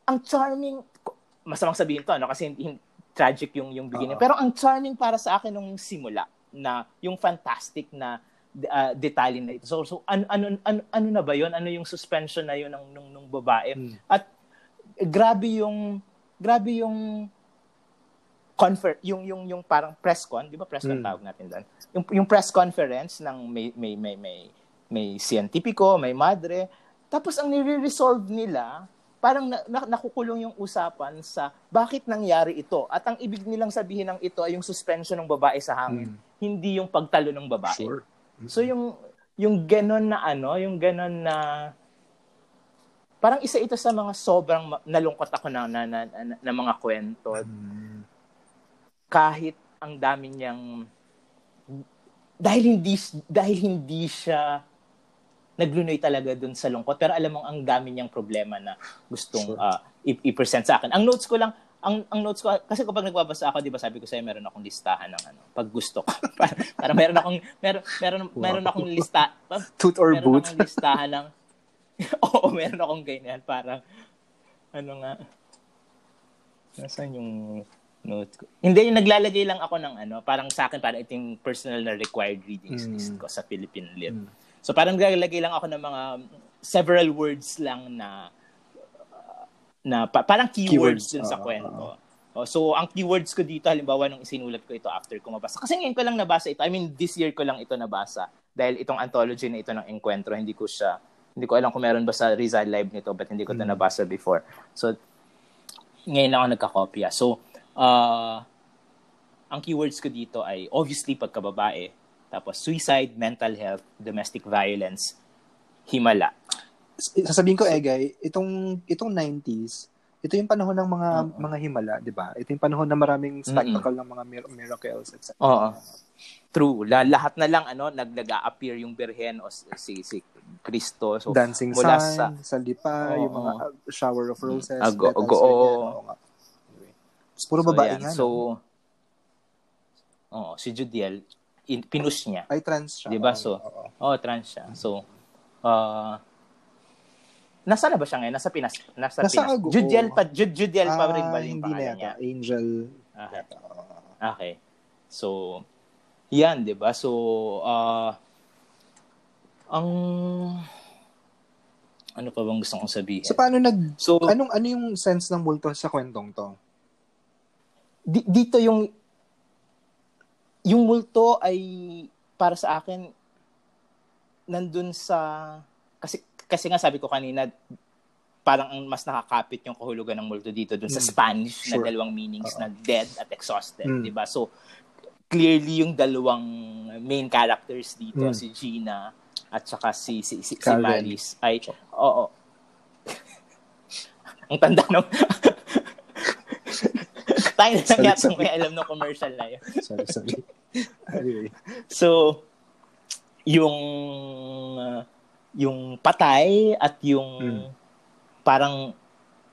ang charming, masamang sabihin to, ano, kasi hindi, hindi- tragic yung, yung beginning. Oo. Pero ang charming para sa akin nung simula, na yung fantastic na uh, detalye na ito. So, so ano, ano, ano, ano na ba yun? Ano yung suspension na yun ng, nung, nung babae? Mm. At grabe yung grabe yung confer yung yung yung parang press con, 'di ba press con Mm. tawag natin doon. Yung yung press conference ng may may may may may scientifico, may madre, tapos ang nire-resolve nila parang na, na, nakukulong yung usapan sa bakit nangyari ito. At ang ibig nilang sabihin ng ito ay yung suspension ng babae sa hangin, hindi yung pagtalo ng babae. Sure. So yung yung ganon na ano, yung ganon na parang isa ito sa mga sobrang nalungkot ako na na, na, na, na mga kwento Mm. kahit ang dami niyang dahil hindi dahil hindi siya naglunoy talaga dun sa lungkot pero alam mo ang dami niyang problema na gustong Sure. i- i-present sa akin. Ang notes ko lang ang ang notes ko kasi kapag nagbabasa ako, 'di ba, sabi ko sa'yo meron akong listahan ng ano, pag gusto ko. para, para meron akong meron meron meron akong lista Toot or meron boot? akong listahan ng Oo, meron akong ganyan parang ano nga Nasaan yung note ko? Hindi, yung naglalagay lang ako ng ano, parang sa akin, parang ito yung personal na required readings Mm. list ko sa Philippine Lit. Mm. So parang naglalagay lang ako ng mga several words lang na uh, na pa- parang keywords, Keywords, dun sa oo, kwento. Oh, so ang keywords ko dito halimbawa nung isinulat ko ito after ko mabasa. Kasi ngayon ko lang nabasa ito. I mean this year ko lang ito nabasa dahil itong anthology na ito ng Encuentro hindi ko siya hindi ko alam kung meron ba sa Rizal Live nito but hindi ko ito Mm. nabasa before. So ngayon lang ako nagkakopya. So uh, ang keywords ko dito ay obviously pagkababae, tapos suicide, mental health, domestic violence, himala. sasabihin ko Egay, itong itong 90s, ito yung panahon ng mga Oo. mga himala, 'di ba? Ito yung panahon na maraming spectacle ng mga mir- miracles etc. Oo. True. La- lahat na lang ano nag nag-appear yung Birhen o si si, Cristo. So Dancing mula sign, sa- Sandipa, Oo. yung mga uh, shower of roses, Ago- petals, ago- nga. Anyway. Puro so, babae yan. nga. So oh, si Judiel in, pinus niya. Ay, trans siya. Di ba? Oo, So, oo. Oh, trans siya. So uh Nasa na ba siya ngayon? Nasa Pinas. Nasa, Nasa Pinas. Ago- Judiel pa Jud, Judiel pa rin ba Ah, yung hindi na yata. niya? Angel. Oo. Okay. So, yan, di ba? So, ah ang, ano pa bang gusto kong sabihin? So, paano nag... So, Anong, ano yung sense ng multo sa kwentong to? di- dito yung, yung multo ay, para sa akin, nandun sa, kasi, kasi nga sabi ko kanina, parang ang mas nakakapit yung kahulugan ng multo dito dun sa Mm. Spanish na Sure. dalawang meanings Oo. na dead at exhausted, Mm. di ba? So, clearly yung dalawang main characters dito, Mm. si Gina at saka si si, si, si Karen. Maris ay oo. ang tanda ng Tayo na lang yata may alam ng commercial na yun. Sorry, sorry. anyway. So, yung uh, yung patay at yung Mm. parang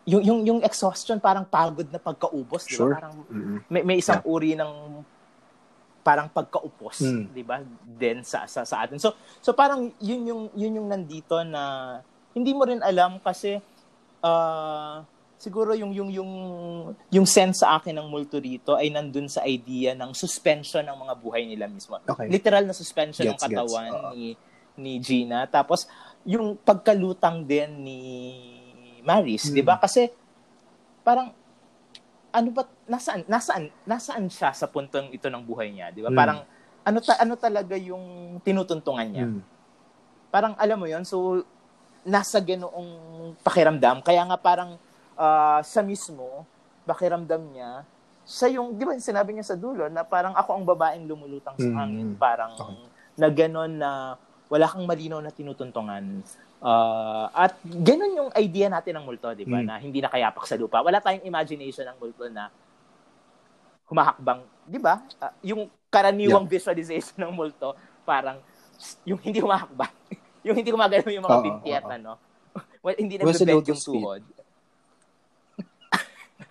yung yung yung exhaustion parang pagod na pagkaubos, di ba? Sure. Parang Mm-mm. may, may isang uri ng parang pagkaupos, Mm. 'di ba? Din sa, sa sa atin. So so parang yun yung yun yung nandito na hindi mo rin alam kasi ah, siguro yung yung yung yung sense sa akin ng multo rito ay nandun sa idea ng suspension ng mga buhay nila mismo. Okay. Literal na suspension ng Gets, gets. katawan Oo. ni ni Gina. Tapos yung pagkalutang din ni Maris, Hmm. 'di ba? Kasi parang ano ba nasaan nasaan nasaan siya sa puntong ito ng buhay niya, 'di ba? Hmm. Parang ano ta, ano talaga yung tinutuntungan niya Mm. parang alam mo yon so nasa ganoong pakiramdam kaya nga parang ah, siya mismo pakiramdam niya siya yung di ba sinabi niya sa dulo na parang ako ang babaeng lumulutang sa Mm. hangin parang Okay. na ganon na wala kang malinaw na tinutuntungan Ah, at ganon yung idea natin ng multo di ba Mm. na hindi nakayapak sa lupa. Wala tayong imagination ng multo na humahakbang di ba? Ah, yung karaniwang visualization ng multo parang yung hindi humahakbang. Yung hindi gumagalaw yung mga Oo, binti at oo. ano. Well, hindi Well, nagbe-bend lotus yung tuhod.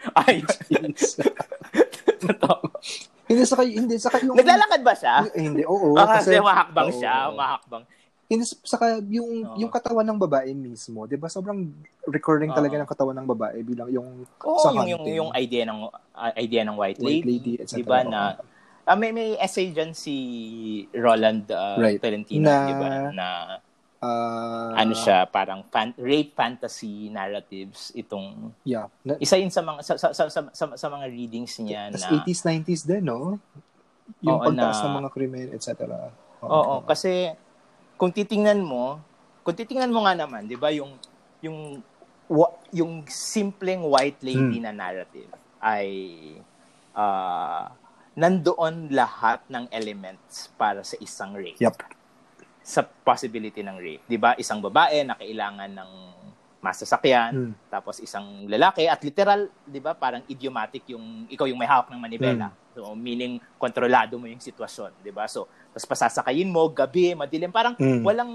Ay totoo. Hindi sa hindi sa yung naglalakad ba siya? Hindi oo Ah, kasi humahakbang oo. siya humahakbang Hindi saka yung Oo. yung katawan ng babae mismo, 'di ba? Sobrang recurring Oo. talaga ng katawan ng babae bilang yung Oo, sa yung, yung, hunting. yung idea ng ah, idea ng white lady, White lady, etc. di ba na ah, may may essay dyan si Roland ah, Right. Tolentino, di ba na Ah, ano siya parang fan, rape fantasy narratives itong Yeah. Na, isa yun sa mga sa, sa, sa, sa, sa, mga readings niya na 80s 90s din, no? Yung Oo, pagtaas na- ng mga krimen, etc. Oo, kasi kung titingnan mo, kung titingnan mo nga naman, 'di ba, yung yung yung simpleng white lady Hmm. na narrative ay ah nandoon lahat ng elements para sa isang rape. Yep. Sa possibility ng rape, 'di ba? Isang babae na kailangan ng masasakyan, Hmm. tapos isang lalaki at literal, 'di ba, parang idiomatic yung ikaw yung may hawak ng manibela. So meaning kontrolado mo yung sitwasyon, 'di ba? So tapos pasasakayin mo gabi, madilim, parang Mm. walang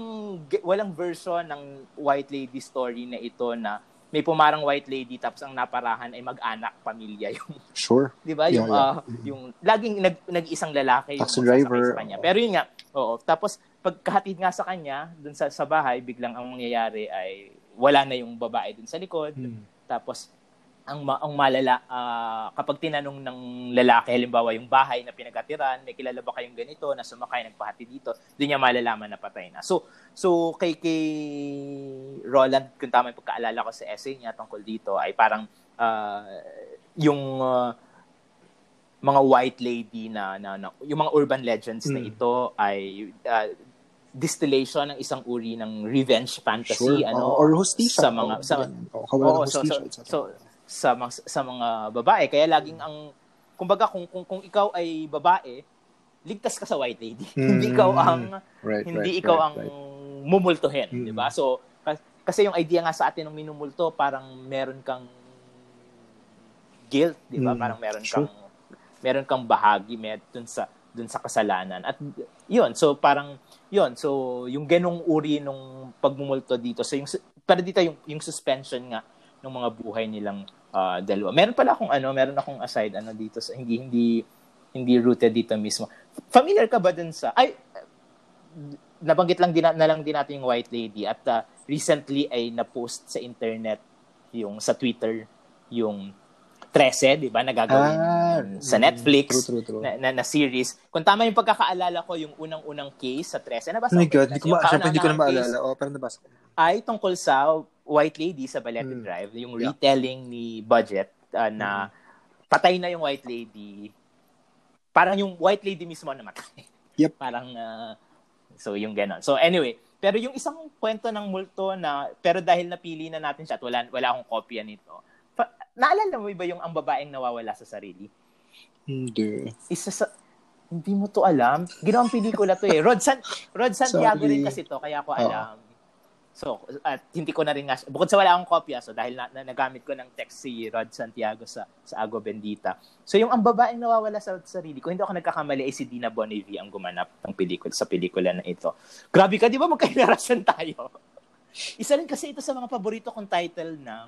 walang version ng white lady story na ito na may pumarang white lady tapos ang naparahan ay mag-anak, pamilya yung Sure. 'di ba? Yung Yeah, yeah. ah, yung laging nag nag-isang lalaki yung Taxi magsasakay driver, sa kanya. Pero yun nga, oo. Tapos pagkahatid nga sa kanya dun sa sa bahay, biglang ang mangyayari ay wala na yung babae dun sa likod. Hmm. Tapos ang ma- ang malala ah, kapag tinanong ng lalaki halimbawa yung bahay na pinagkatiran, may kilala ba kayong ganito na sumakay nagpahati dito, doon niya malalaman na patay na. So so kay kay Roland kung tama yung pagkaalala ko sa essay niya tungkol dito ay parang ah, yung ah, mga white lady na, na, na- yung mga urban legends na Mm. ito ay ah, distillation ng isang uri ng revenge fantasy Sure. ano Oo, or hostisya. sa mga Oo, sa, Oo, ng so, so, so, sa mga sa mga babae kaya laging ang kumbaga kung kung, kung ikaw ay babae ligtas ka sa white lady hindi ikaw ang right, hindi right, ikaw right, ang right. mumultuhin Mm. di ba so kas- kasi yung idea nga sa atin ng minumulto parang meron kang guilt di ba Mm, parang meron sure. kang meron kang bahagi met dun sa dun sa kasalanan at yun so parang yun so yung ganong uri nung pagmumulto dito so yung pero dito yung yung suspension nga ng mga buhay nilang ah, dalawa meron pala akong ano meron akong aside ano dito sa hindi hindi hindi rooted dito mismo familiar ka ba dun sa ay nabanggit lang din na, lang din natin yung white lady at ah, recently ay na-post sa internet yung sa Twitter yung 13, 'di ba, nagagawin Ah, sa mm, Netflix True, true, true. na, na, na series. Kung tama yung pagkakaalala ko, yung unang-unang case sa 13, nabasa Oh my ko God, hindi ko ma- syempre hindi ko na maalala. Oh, pero nabasa ko. Ay tungkol sa White Lady sa Balete Mm. Drive, yung Yeah. retelling ni Budget ah, na patay na yung White Lady. Parang yung White Lady mismo namatay. Yep. Parang ah, so yung ganon. So anyway, pero yung isang kwento ng multo na pero dahil napili na natin siya at wala wala akong kopya nito. Pa, naalala mo ba yung ang babaeng nawawala sa sarili? Hindi. Isa sa hindi mo to alam. Ginawang pelikula to eh. Rod, San, Rod Santiago Sorry. rin kasi to, kaya ko alam. So, at hindi ko na rin nga, bukod sa wala akong kopya, so dahil na, na, nagamit ko ng text si Rod Santiago sa, sa Agua Bendita. So, yung ang babaeng nawawala sa sarili ko, hindi ako nagkakamali, ay si Dina Bonnevie ang gumanap ng pelikula, sa pelikula na ito. Grabe ka, di ba magkainarasyon tayo? Isa rin kasi ito sa mga paborito kong title ng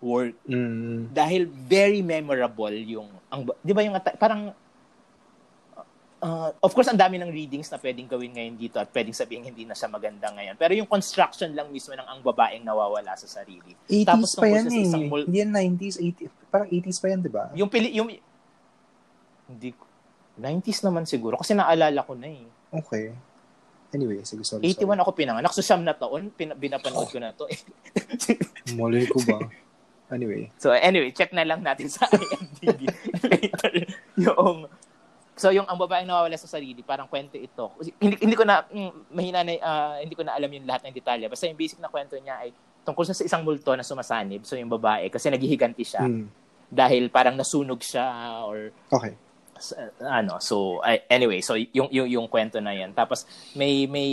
work Mm. dahil very memorable yung ang di ba yung parang uh, of course, ang dami ng readings na pwedeng gawin ngayon dito at pwedeng sabihin hindi na siya maganda ngayon. Pero yung construction lang mismo ng ang babaeng nawawala sa sarili. 80s Tapos pa yan sa eh. isang mul- Hindi yan 90s, 80s. Parang 80s pa yan, di ba? Yung pili, yung, hindi, ko- 90s naman siguro kasi naalala ko na eh. Okay. Anyway, sige, sorry. 81 ako pinanganak. So, siyam na taon, pin, binapanood ko na to. sorry. Mali ko ba? Anyway. so, anyway, check na lang natin sa IMDb later yung So yung ang babaeng nawawala sa sarili, parang kwento ito. Hindi, hindi ko na mm, mahina na ah, hindi ko na alam yung lahat ng detalye. Basta yung basic na kwento niya ay tungkol sa isang multo na sumasanib. So yung babae kasi naghihiganti siya Hmm. dahil parang nasunog siya or Okay. s- ano so I- anyway so yung yung yung kwento na yan tapos may may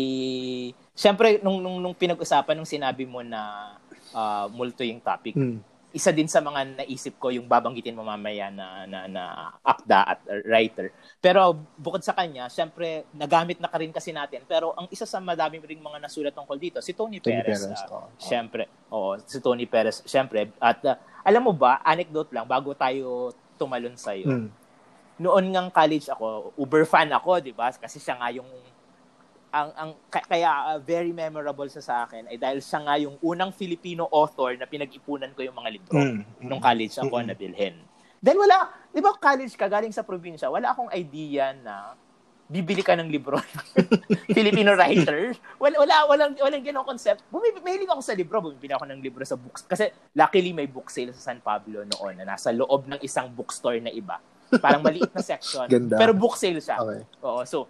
syempre nung nung, nung pinag-usapan nung sinabi mo na ah, multo yung topic Hmm. Isa din sa mga naisip ko yung babanggitin mo mamaya na na, na akda at writer pero bukod sa kanya syempre nagamit na ka rin kasi natin pero ang isa sa madami ring mga nasulat tungkol dito si Tony, Tony Perez, Perez, ah, oo. syempre oo si Tony Perez syempre at ah, alam mo ba anecdote lang bago tayo tumalon sa iyo Hmm. noon ngang college ako, uber fan ako, 'di ba? Kasi siya nga yung ang ang ka- kaya uh, very memorable sa sa akin ay dahil siya nga yung unang Filipino author na pinag-ipunan ko yung mga libro Hmm. nung college ako Mm-mm. na bilhin. Then wala, 'di ba college ka galing sa probinsya, wala akong idea na bibili ka ng libro Filipino writer. Wala wala walang walang ganong concept. Bumibili mahilig ako sa libro, bumibili ako ng libro sa books kasi luckily may book sale sa San Pablo noon na nasa loob ng isang bookstore na iba. Parang maliit na section. Ganda. Pero book sale siya. Okay. Oo, so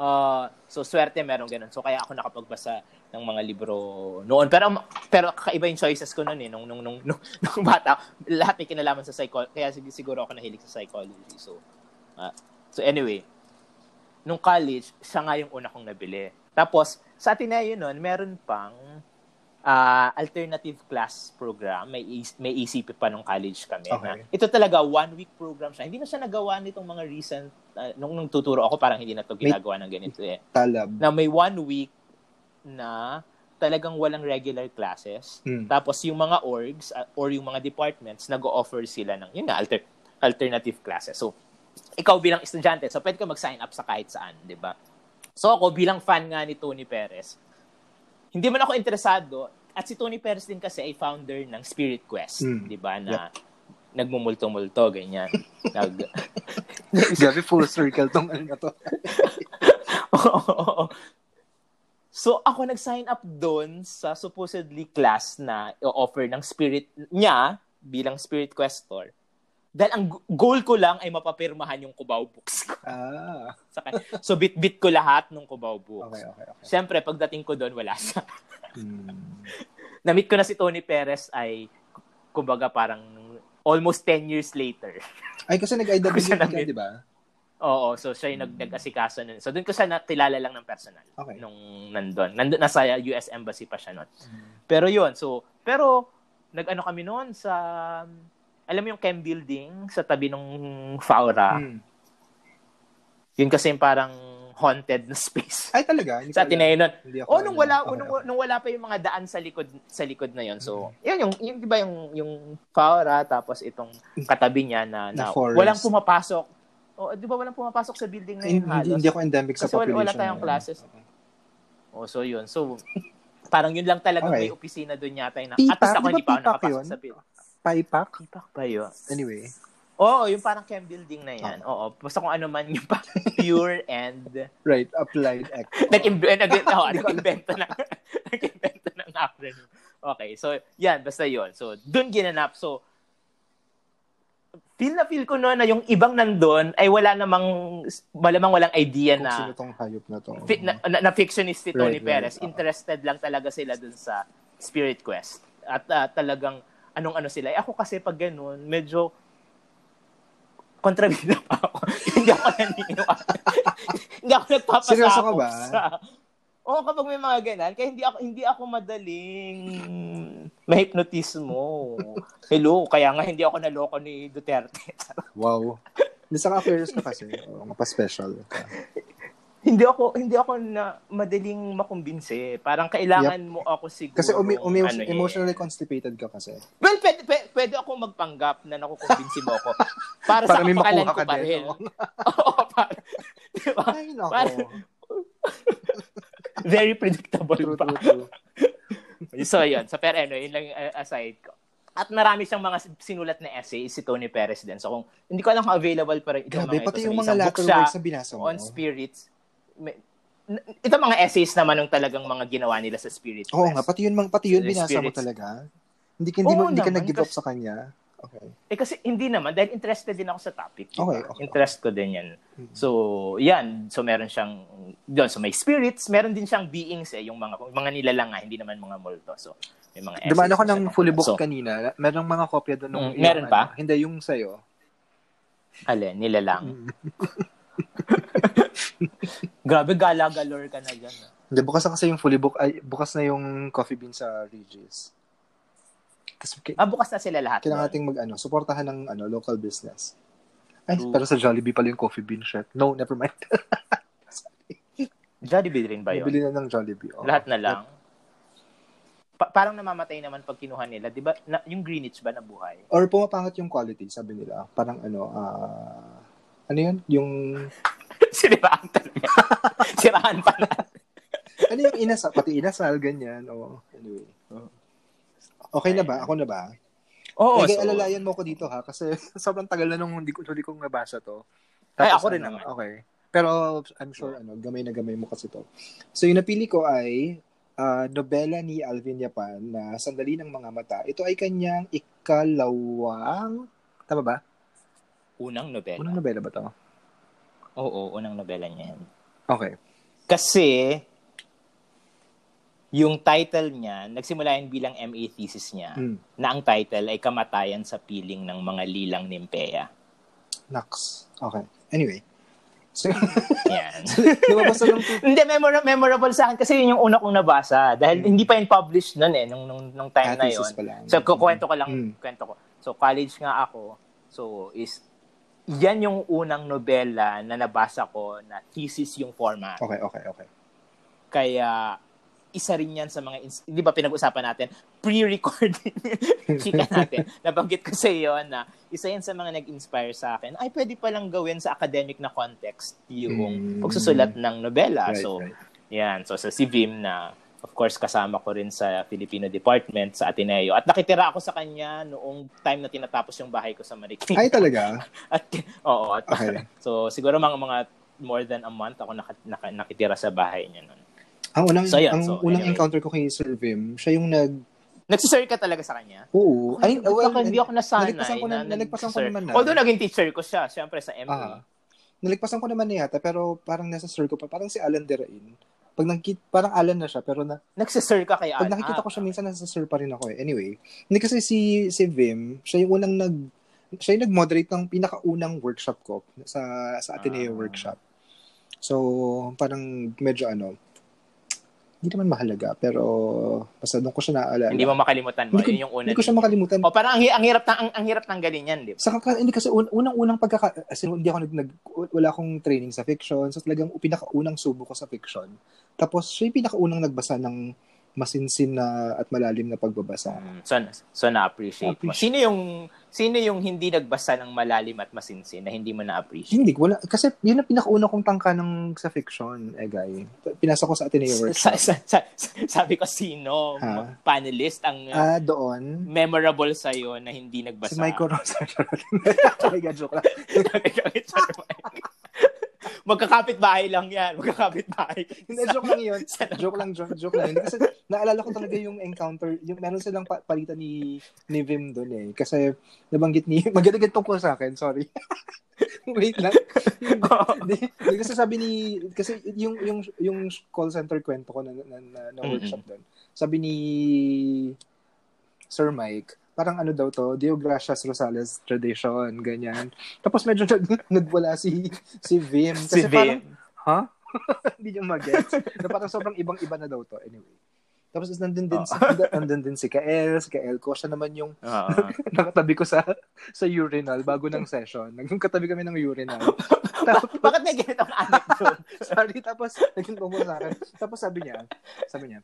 uh, so swerte meron ganun. So kaya ako nakapagbasa ng mga libro noon. Pero pero kakaiba yung choices ko noon eh nung nung nung, nung, nung bata. Lahat may kinalaman sa psychology. Kaya sig- siguro ako nahilig sa psychology. So ah, so anyway, nung college, siya nga yung una kong nabili. Tapos sa Ateneo noon, meron pang ah, alternative class program. May may ECP pa nung college kami. Okay. Na, ito talaga one week program siya. Hindi na siya nagawa nitong mga recent ah, nung nung tuturo ako parang hindi na to May- ginagawa ng ganito eh. Talab. Na may one week na talagang walang regular classes. Hmm. Tapos yung mga orgs ah, or yung mga departments nag-offer sila ng yun nga alter, alternative classes. So ikaw bilang estudyante, so pwede ka mag-sign up sa kahit saan, 'di ba? So ako bilang fan nga ni Tony Perez, hindi man ako interesado at si Tony Perez din kasi ay founder ng Spirit Quest, Mm. 'di ba? Na nagmumulto-multo ganyan. Nag Grabe, full circle tong ano na to. Oo. so, ako nag-sign up doon sa supposedly class na i-offer ng spirit niya bilang spirit questor. Dahil ang goal ko lang ay mapapirmahan yung Cubao books ko. Ah. Sa. So, bit-bit ko lahat ng Cubao books. Okay, okay, okay. Siyempre, pagdating ko doon, wala siya. Hmm. Na-meet ko na si Tony Perez ay, kumbaga, parang almost 10 years later. Ay, kasi nag-IWG Kasi ka, di ba? Oo, so siya yung nag- nag-asikaso nun. So, doon ko siya nakilala lang ng personal. Okay. nung nandun. Nandun, nasa US Embassy pa siya nun. Pero yun, so, pero, nag-ano kami noon sa, alam mo yung Chem Building sa tabi ng Faura. Hmm. Yun kasi yung parang haunted na space. Ay, talaga? Hindi sa. Hindi ako Oh, nung wala, Okay, nung, okay. nung wala pa yung mga daan sa likod sa likod na yun. So, yun yung, yung di ba yung yung Faura tapos itong katabi niya na, Na walang pumapasok. Oh, di ba walang pumapasok sa building na yun Hindi, halos? hindi ako endemic sa Kasi population. wala tayong yun. classes. Okay. Oh, so yun. So, parang yun lang talaga Okay. may opisina doon yata. Na, at least ako hindi pa ako nakapasok yun? sa building. Paipak? Pipak ba yun? Anyway. Oo, yung parang chem building na yan. Oo. Basta kung ano man yung pa- pure and Right, applied act. nag-invent, nag, oh, nag-invento ng nag-invento ng acronym. Okay, so yan, basta yun. So, dun ginanap. So, feel na feel ko no na yung ibang nandun ay wala namang, malamang walang idea Kung na sino tong hayop na to. fi- na, na, na fictionist si Tony Right, right. Perez. Oo. Interested lang talaga sila dun sa Spirit Quest. At ah, talagang anong ano sila. Eh, ako kasi pag ganun, medyo kontrabida pa ako. hindi ako naniniwala. hindi ako nagpapasakop Seryoso ka ba? sa... Oo, kapag may mga ganun. Kaya hindi ako, hindi ako madaling mahipnotismo. Hello, kaya nga hindi ako naloko ni Duterte. Wow. Hindi sa affairs ka kasi. Oo, pa-special. ka. Hindi ako hindi ako na madaling makumbinse. Parang kailangan mo ako siguro. Kasi umi, umi, ano eh. emotionally constipated ka kasi. Well, pwede, pwede, pwede ako magpanggap na nakukumbinsi mo ako. Para, sa Para may kapakalan makuha ko ka pa rin. oo. Para, Diba? Ay, nako. Parang- Very predictable True, ba? true, true. so, yun. So, pero ano, yun lang uh, aside ko. At marami siyang mga sinulat na essay si Tony Perez din. So, kung hindi ko alam kung available pa rin itong Grabe, mga pati ito. Yung mga isang book latter siya words na binasa mo. on spirits. May, ito mga essays naman ng talagang mga ginawa nila sa Spirit Oo Quest. nga, pati yun, mang- pati yun binasa mo spirits. talaga. Hindi, ka- hindi, mo, Oo hindi ka naman, nag-give up sa kanya. Okay. Eh kasi hindi naman, dahil interested din ako sa topic. diba? Okay, okay. Interest ko din yan. Mhm. So, yan. So, meron siyang, doon, so may spirits, meron din siyang beings eh, yung mga, mga nilalang nga, hindi naman mga multo. So, may mga essays Dumaan ako ng fully booked So, kanina. Merong mga kopya doon nung Mm, meron pa? ano. Hindi, yung sa'yo. alin, nilalang. Grabe, gala-galore ka na dyan. ah. Hindi, bukas na kasi yung fully book. Ay, bukas na yung coffee bean sa Regis. Kasi Ah, bukas na sila lahat. kailangan nating mag, ano, suportahan ng ano, local business. Ay, True. pero sa Jollibee pala yung coffee bean shit. No, never mind. Jollibee rin ba yun? Nabili na ng Jollibee. oo. Lahat na lang. Pa- parang namamatay naman pag kinuha nila. Di ba, na, yung Greenwich ba nabuhay? Or pumapangat yung quality, sabi nila. Parang ano, ah, ano yun? Yung, Siraan talaga. Siraan pala. ano yung inasal? Pati inasal, ganyan. O, anyway. Okay na ba? Ako na ba? Oo, Lagay so- alalayan mo ko dito ha kasi sobrang tagal na nung hindi ko huli kong nabasa to. Ay, ako rin ano, naman. Okay. Pero I'm sure ano, gamay na gamay mo kasi to. So yung napili ko ay ah, nobela ni Alvin Yapan na Sandali ng Mga Mata. Ito ay kanyang ikalawang Tama ba? Unang nobela. Unang nobela ba to? Oo, unang nobela niya yan. Okay. Kasi, yung title niya, nagsimula yan bilang MA thesis niya, Mm. na ang title ay Kamatayan sa Piling ng Mga Lilang Nimpeya. Nax. Okay. Anyway. So, Yan. lumabas na nung Hindi, memora- memorable sa akin kasi yun yung una kong nabasa. Dahil hindi pa yun published nun eh, nung, nung, nung time na yun. thesis pa lang. So, kukwento ko lang, Mm. kwento ko. So, college nga ako. So, is, yan yung unang nobela na nabasa ko na thesis yung format. Okay, okay, okay. Kaya, isa rin yan sa mga, ins- di ba pinag-usapan natin, pre-recording, chika natin, nabanggit ko sa iyo na isa yan sa mga nag-inspire sa akin, ay pwede palang gawin sa academic na context yung Mm. pagsusulat ng nobela. Right, so, right. yan. So, sa si Vim na, of course, kasama ko rin sa Filipino Department sa Ateneo. At nakitira ako sa kanya noong time na tinatapos yung bahay ko sa Marikina. Ay, talaga? At, oo. At, Okay. So, siguro mga mga more than a month ako naka, naka, nakitira sa bahay niya nun. Ang unang, So, yun. ang So, unang anyway. encounter ko kay Sir Vim, siya yung nag, Nagsisir ka talaga sa kanya? oo. Ay, baka hindi ako nasanay. Nalagpasan ko, na, na nalagpasan ko naman na. Although naging teacher ko siya, syempre sa MA. Ah. Nalagpasan ko naman na yata, pero parang nasa sir ko pa. Parang si Alan Derain. Pag nagkit, parang Alan na siya, pero na, Nagsisir ka kay pag Alan. nakikita Ah, ko siya, minsan nasa sir pa rin ako eh. Anyway, hindi kasi si, si Vim, siya yung unang nag, siya yung nag-moderate ng pinakaunang workshop ko sa, sa Ateneo Ah. workshop. So, parang medyo ano, hindi naman mahalaga, pero basta doon ko siya naaalala. Hindi mo makalimutan mo. Hindi ko- Yun yung una. Hindi ko siya makalimutan. O parang ang, ang hirap ang, ang hirap tanggalin yan, di ba? Sa hindi kasi un, unang-unang pagkaka as in, hindi ako nag, nag wala akong training sa fiction. So talagang pinakaunang subo ko sa fiction. Tapos siya yung pinakaunang nagbasa ng masinsin na at malalim na pagbabasa. Mm, So, so na-appreciate mo. Na-appreciate. Sino yung sino yung hindi nagbasa ng malalim at masinsin na hindi mo na-appreciate? Hindi, wala. Kasi yun ang pinakauna kong tangka ng sa fiction, eh, guy. Pinasa ko sa Ateneo Sa, Workshop. sa, sa- sabi ko sino Ha? panelist ang uh, Ah, doon. memorable sa na hindi nagbasa. Si Michael Rosa. Sorry, joke lang. Magkakapit bahay lang yan. Magkakapit bahay. Hindi, joke lang yun. Joke lang, joke, joke lang. Hindi, kasi naalala ko talaga yung encounter, yung meron silang pa- palitan ni, ni Vim doon eh. Kasi nabanggit ni, maganda tungkol sa akin, sorry. Wait lang. Hindi, hindi, kasi sabi ni, kasi yung, yung, yung call center kwento ko na, na, na, na workshop doon, sabi ni Sir Mike, parang ano daw to, Dio Gracias Rosales tradition, ganyan. Tapos medyo nag, nagwala si si Vim. Si Kasi parang, Vim. ha? Hindi niya mag-gets. na parang sobrang ibang-iba na daw to. Anyway. Tapos nandun din, si, nandun din si Kael, si Kael ko. Siya naman yung Oo. nakatabi ko sa sa urinal bago ng session. Nagkatabi kami ng urinal. Tapos, Bakit may ganitong anecdote? sorry, tapos naging sa akin. Tapos sabi niya, sabi niya,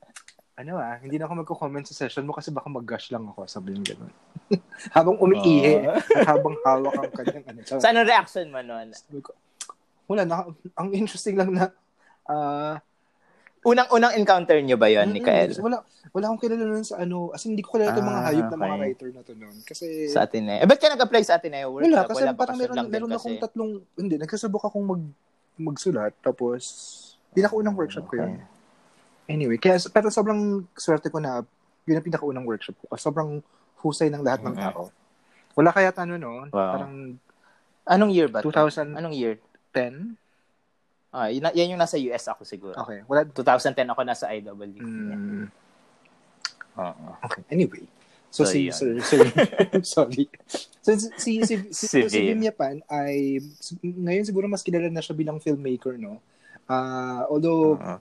ano ah, hindi na ako magko-comment sa session mo kasi baka mag-gush lang ako. Sabi niya gano'n. habang umiihi Oh. at habang hawak ang kanyang ano. Sabi, So, anong reaction mo ko, wala na, ang interesting lang na, ah, Unang-unang encounter nyo ba yon ni mm, Kael? Wala, wala akong kilala nun sa ano, as in, hindi ko kilala itong mga Ah, hayop na mga okay. writer na to nun. Kasi, Sa Ateneo. Eh, ba't ka nag-apply sa Ateneo workshop? wala, kasi parang bakasyon meron, meron kasi. akong tatlong, hindi, nagsasabok akong mag, magsulat, tapos, pinakaunang workshop ko yun. Anyway, kaya, pero sobrang swerte ko na, yun ang pinakaunang workshop ko. Kasi sobrang husay ng lahat ng tao. Wala kaya ano, no? Wow. Parang Anong year ba? to? 2010? Anong year? Ah, yun, yan yung nasa US ako siguro. Okay, wala. 2010 ako nasa IW. Mm, Oo. okay, anyway. So, So, si, sir, sir, sorry. So, si, si, si, si, Si si Vim. Vim Yapan ay, ngayon siguro mas kilala na siya bilang filmmaker, no? Ah, although, Oo.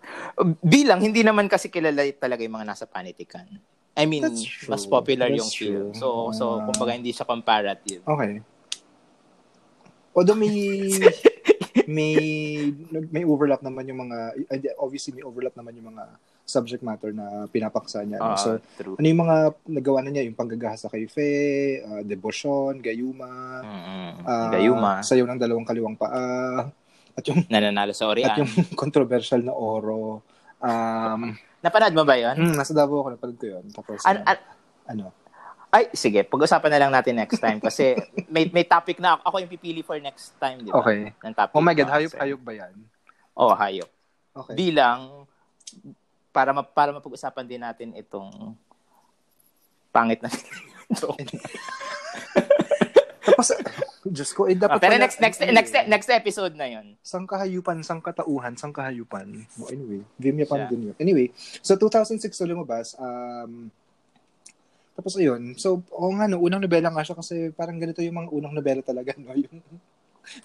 Bilang, hindi naman kasi kilala talaga yung mga nasa panitikan. I mean, mas popular That's yung film. true. So, so Ah. kumbaga hindi siya comparative. okay. Although may, may, may overlap naman yung mga, obviously may overlap naman yung mga subject matter na pinapaksa niya. Ah, so, true. ano yung mga nagawa na niya? Yung panggagahasa kay Fe, uh, Devotion, Gayuma, Mm-mm. ah, Gayuma, Sayaw ng dalawang kaliwang paa, at yung nananalo sa at Orian. yung controversial na oro. Um, Napanood mo ba yun? mm, nasa Davao ako, napanood ko yun. Tapos, An- an- ano? ay, sige, pag-usapan na lang natin next time kasi may may topic na ako. Ako yung pipili for next time, di ba? Okay. Ng topic Oh my God, hayop, hayop ba yan? Oh, hayop. Okay. Bilang, para ma- para mapag-usapan din natin itong pangit na. Tapos, Diyos ko, eh, dapat Ah, pero pala- next next anyway, next next episode na 'yon. Sang kahayupan, sang katauhan, sang kahayupan. Oh, anyway, Yapan Siya. din yun. Anyway, so 2006 to lumabas. Um, tapos ayun, so, oo nga, no, unang nobela nga siya kasi parang ganito yung mga unang nobela talaga, no? Yung,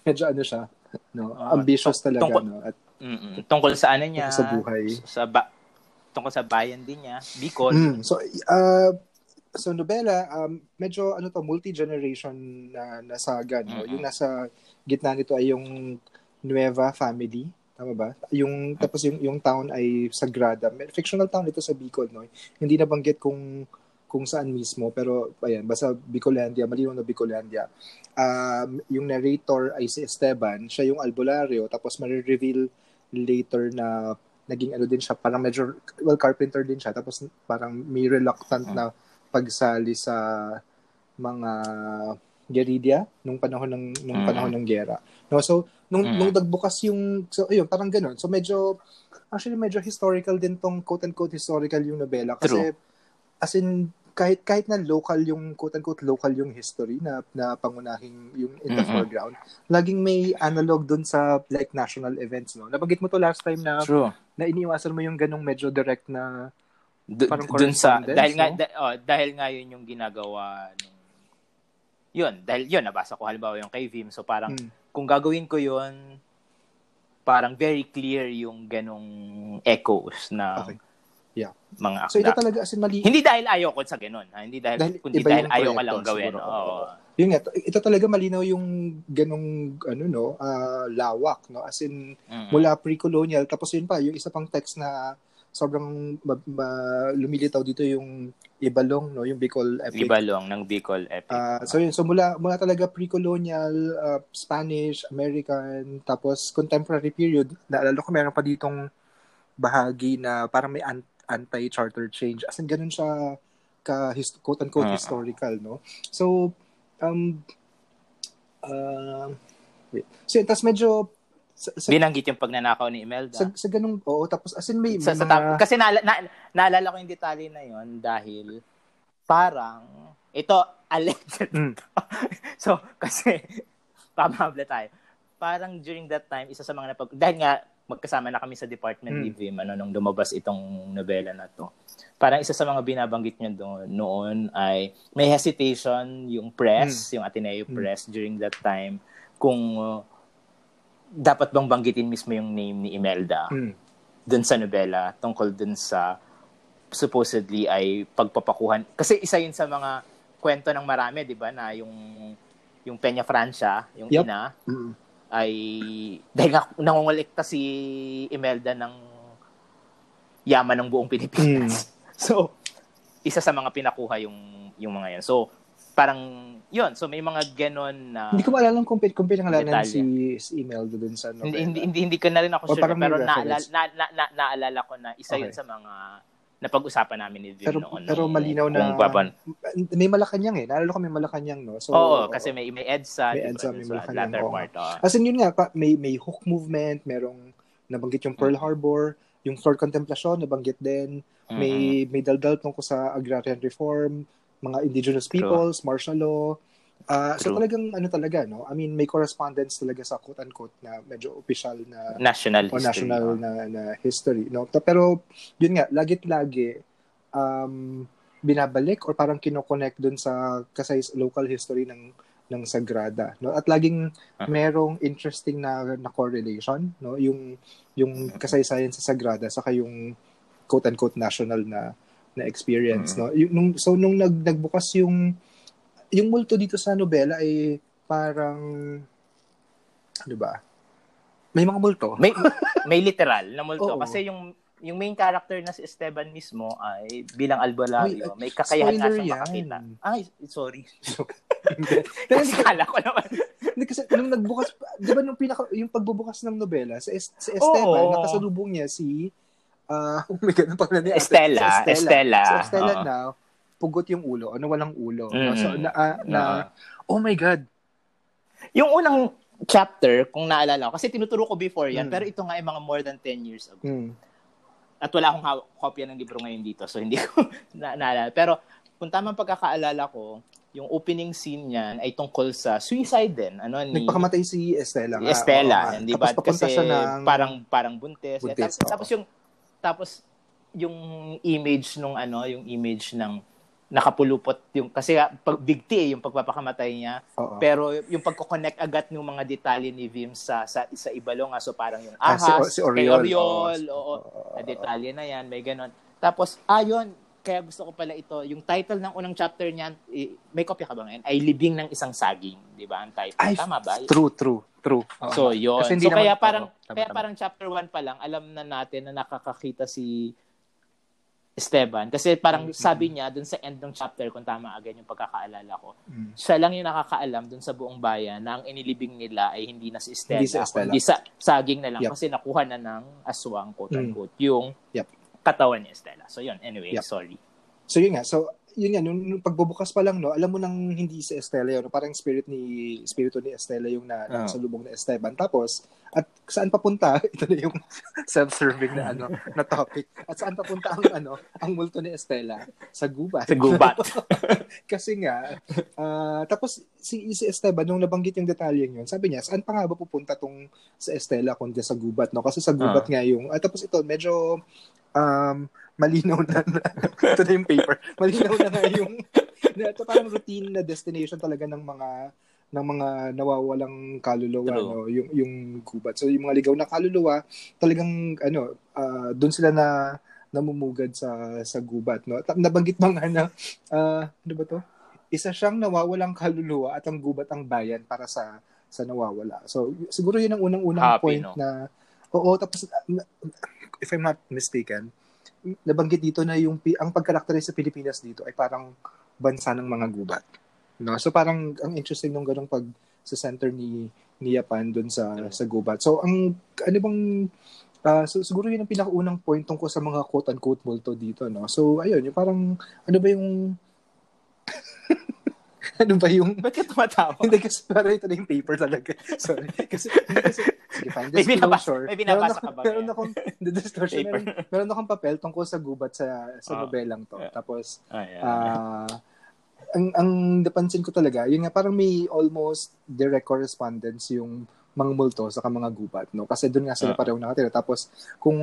medyo ano siya, no? Ah, ambitious talaga, tungkol- no? At Mm. Tungkol sa ano niya? sa buhay. Sa ba- tungkol sa bayan din niya, Bicol. Mm, so, uh, so nobela, um, medyo ano to, multi-generation na, na saga, no? Mm-mm. Yung nasa gitna nito ay yung Nueva family, tama ba? Yung, tapos yung, yung town ay Sagrada. Fictional town ito sa Bicol, no? Hindi nabanggit kung kung saan mismo, pero ayan, basta Bicolandia, malinaw na Bicolandia. Um, yung narrator ay si Esteban, siya yung albularyo, tapos marireveal later na naging ano din siya, parang medyo, well, carpenter din siya, tapos parang may reluctant na pagsali sa mga guerrilla nung panahon ng nung Mm. panahon ng gera. No, so nung Mm. nung nagbukas yung so ayun, parang ganoon. So medyo actually medyo historical din tong quote unquote historical yung nobela kasi as in kahit kahit na local yung quote unquote local yung history na na pangunahing yung in the Mm-mm. foreground, laging may analog dun sa like national events no. Nabanggit mo to last time na True. na iniwasan mo yung ganong medyo direct na D- Parang dun sa dahil nga no? da- oh, dahil nga yun yung ginagawa nung yun dahil yun nabasa ko halimbawa yung kay Vim so parang Mm. kung gagawin ko yun parang very clear yung ganong echoes na Okay. Yeah. mga So ito akda. talaga as in mali Hindi dahil ayaw ko sa ganun, ha? Hindi dahil, Dahil kundi dahil ayaw proyekto, lang gawin. siguro. Oo. yun nga, ito talaga malinaw yung ganong ano no, ah, lawak no as in Mm-mm. mula pre-colonial tapos yun pa yung isa pang text na sobrang ma- ma- lumilitaw dito yung Ibalong no, yung Bicol epic. Ibalong ng Bicol Epic. Ah, so yun, so mula mula talaga pre-colonial, ah, Spanish, American, tapos contemporary period, naalala ko meron pa ditong bahagi na parang may an- anti-charter change. As in, ganun siya ka quote-unquote Ah. historical, no? So, um, uh, wait. So, yun, tapos medyo sa, sa, Binanggit yung pagnanakaw ni Imelda. sa, sa ganung, oo, tapos as in may, sa, may sa mga- top, kasi naala, na, naalala ko yung detalye na yon dahil parang ito alleged Mm. so kasi pamabla tayo parang during that time isa sa mga napag dahil nga magkasama na kami sa department Mm. Vim ano nung lumabas itong nobela na to parang isa sa mga binabanggit niya doon noon ay may hesitation yung press yung Ateneo Mm. press during that time kung uh, dapat bang banggitin mismo yung name ni Imelda Mm. dun sa nobela tungkol dun sa supposedly ay pagpapakuhan. Kasi isa yun sa mga kwento ng marami, di ba, na yung yung Peña Francia, yung Yup. ina, Mm. ay dahil nga nangungulikta si Imelda ng yaman ng buong Pilipinas. So, isa sa mga pinakuha yung yung mga yan. So, parang yun. So may mga ganon na Hindi ko maalala kung, kung pinangalanan si, si email doon sa novela. hindi, hindi, hindi, hindi ko na rin ako sure, pero naalala, na, na, na, naalala ko na isa yun Okay. sa mga napag-usapan namin ni Vim Pero, noon. pero malinaw na papan- may Malacanang eh. Naalala ko may Malacanang, no? So, Oo, kasi may, may EDSA, May EDSA, dun may Malacanang, latter oo. part. oo. As in, yun nga, pa, may, may hook movement, merong nabanggit yung Pearl Mm. Harbor, yung Fort Contemplacion, nabanggit din. May, may daldal tungkol sa agrarian reform, mga indigenous True. peoples, martial law. So True. talagang ano talaga, no? I mean, may correspondence talaga sa quote-unquote na medyo official na national o history. national oo. na, na history. No? Pero, yun nga, lagit-lagi, um, binabalik or parang kinoconnect dun sa kasay local history ng ng Sagrada no at laging Ah. merong interesting na na correlation no yung yung kasaysayan sa Sagrada saka yung quote unquote national na na experience no yung, nung, so nung nag, nagbukas yung yung multo dito sa nobela ay parang ano ba may mga multo May may literal na multo Oo. kasi yung yung main character na si Esteban mismo ay bilang albularyo, may kakayahan nga siyang yan. makakita. Ay, sorry. Pero Kasi kala ko naman. Hindi kasi nung nagbukas, 'di ba nung pinaka yung pagbubukas ng nobela sa sa Esteban, Oo. nakasalubong niya si ah oh my god, ang pangalan niya? Estela, Si Estela. Si Estela Oo. na pugot yung ulo, ano walang ulo. no? Mhm. So na, ah, na Oo. oh my god. Yung unang chapter, kung naalala ko, kasi tinuturo ko before yan, Mm. pero ito nga ay mga more than 10 years ago. Hmm. At wala akong haw- kopya ng libro ngayon dito, so hindi ko na- naalala. Pero kung tamang pagkakaalala ko, yung opening scene niyan ay tungkol sa suicide din. Ano, ni Nagpakamatay si Estela. nga. Estela, nga. hindi ba? Kasi ng parang parang buntis. Buntis, tapos, oo. tapos yung tapos yung image nung ano, yung image ng nakapulupot yung kasi pag big T eh, yung pagpapakamatay niya. Oo. Pero yung pagko-connect agad ng mga detalye ni Vim sa sa, sa ibalo nga so parang yung Ah, si- ahas, si Oriol, kay Oriol, oo. oo, na detalye na yan, may ganon. Tapos ayon kaya gusto ko pala ito, yung title ng unang chapter niyan, may kopya ka ba ngayon? Ay Libing ng Isang Saging, di ba? Ang title. Ay, Tama ba? True, true, true. Oo. So, yun. Kasi hindi so, kaya naman- parang, oo, tama, kaya tama. parang chapter 1 pa lang, alam na natin na nakakakita si Esteban. Kasi parang Mm-hmm. sabi niya dun sa end ng chapter, kung tama agad yung pagkakaalala ko, Mm. siya lang yung nakakaalam dun sa buong bayan na ang inilibing nila ay hindi na si Estela, Hindi si Estela. kundi sa, saging na lang Yep. kasi nakuha na ng aswang, quote-unquote, Mm. yung Yep. katawan ni Estela. So, yun. Anyway, Yep. sorry. So yun nga, so yun nga, nung, nung pagbubukas pa lang, no, alam mo nang hindi si Estela yun, parang spirit ni, spirito ni Estela yung na, Ah. sa lubong ni Esteban. Tapos, at saan papunta, ito na yung self-serving na ano, na topic. At saan papunta ang ano, ang multo ni Estela? Sa gubat. Sa gubat. Kasi nga, ah, tapos si, si Esteban, nung nabanggit yung detalyeng yun, sabi niya, saan pa nga ba pupunta tong sa Estela kundi sa gubat, no? Kasi sa gubat nga yung, at tapos ito, medyo um, malinaw na, na. Ito na yung paper, malinaw na nga yung, na, ito parang routine na destination talaga ng mga ng mga nawawalang kaluluwa True. no? Yung yung gubat. So yung mga ligaw na kaluluwa talagang ano ah, doon sila na namumugad sa sa gubat no? Ta- nabanggit mo nga na ah, ano ba to? Isa siyang nawawalang kaluluwa at ang gubat ang bayan para sa sa nawawala. So siguro yun ang unang-unang Happy, point no? na oo tapos if I'm not mistaken nabanggit dito na yung ang pagkarakterize sa Pilipinas dito ay parang bansa ng mga gubat no so parang ang interesting nung ganung pag sa center ni ni Japan doon sa sa gubat so ang ano bang ah, so, siguro yun ang pinakaunang point tungkol sa mga quote-unquote multo dito, no? So, ayun, yung parang, ano ba yung, ano ba yung, Ba't ka tumatawa? hindi kasi parang ito na yung paper talaga. Sorry. Kasi, kasi sige, fine. May Disclosure. may binabasa ka ba Meron akong, the disclosure, meron, meron akong papel tungkol sa gubat sa, sa Ah. nobelang to. Yeah. Tapos, Ayan. ah, ang, ang napansin ko talaga, yun nga, parang may almost direct correspondence yung mga multo sa mga gubat, no? Kasi doon nga sila Ah. pareho nakatira. Tapos, kung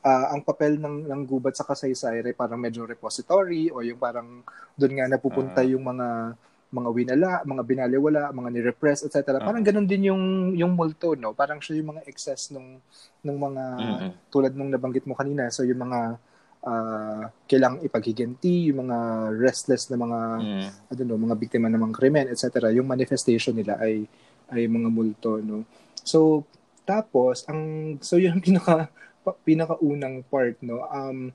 ah, ang papel ng, ng gubat sa kasaysay ay parang medyo repository o yung parang doon nga napupunta Ah. yung mga mga winala, mga binaliwala, mga ni-repress, etc. Parang Ah. ganun din yung yung multo, no? Parang siya yung mga excess nung ng mga Mm-mm. tulad nung nabanggit mo kanina. So yung mga ah, kailangang ipaghiganti, yung mga restless na mga Mm. I don't know, mga biktima ng mga krimen, etc. Yung manifestation nila ay ay mga multo, no. So tapos ang so yun ang pinaka pinakaunang part, no. Um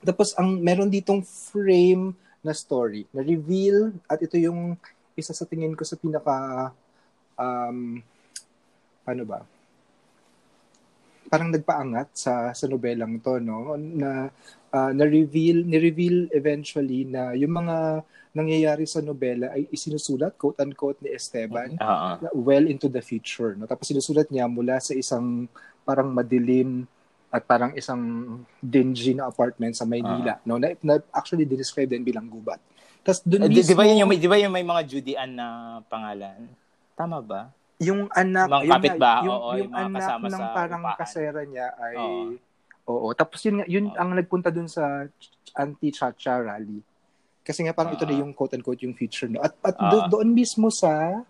tapos ang meron ditong frame na story, na reveal at ito yung isa sa tingin ko sa pinaka um ano ba? Parang nagpaangat sa sa nobelang to, no? Na uh, na-reveal, ni-reveal eventually na yung mga nangyayari sa nobela ay isinusulat, quote-unquote, ni Esteban Uh-uh. well into the future. No? Tapos sinusulat niya mula sa isang parang madilim at parang isang dingy na apartment sa Maynila. No? Na, na actually describe din bilang gubat. Tapos doon Eh, Di, mismo, di ba yun yung, di ba yung may mga Judean na pangalan? Tama ba? yung anak, Mga yung, kapitbahay, yung, oo, yung yung mga anak kasama ng sa parang upahan. kasera niya ay Oo. Oo. Tapos yun, yun Oo. ang nagpunta dun sa anti-chacha rally. Kasi nga parang ito na Ah. yung quote-unquote yung feature. No? At, at Ah. do- doon mismo sa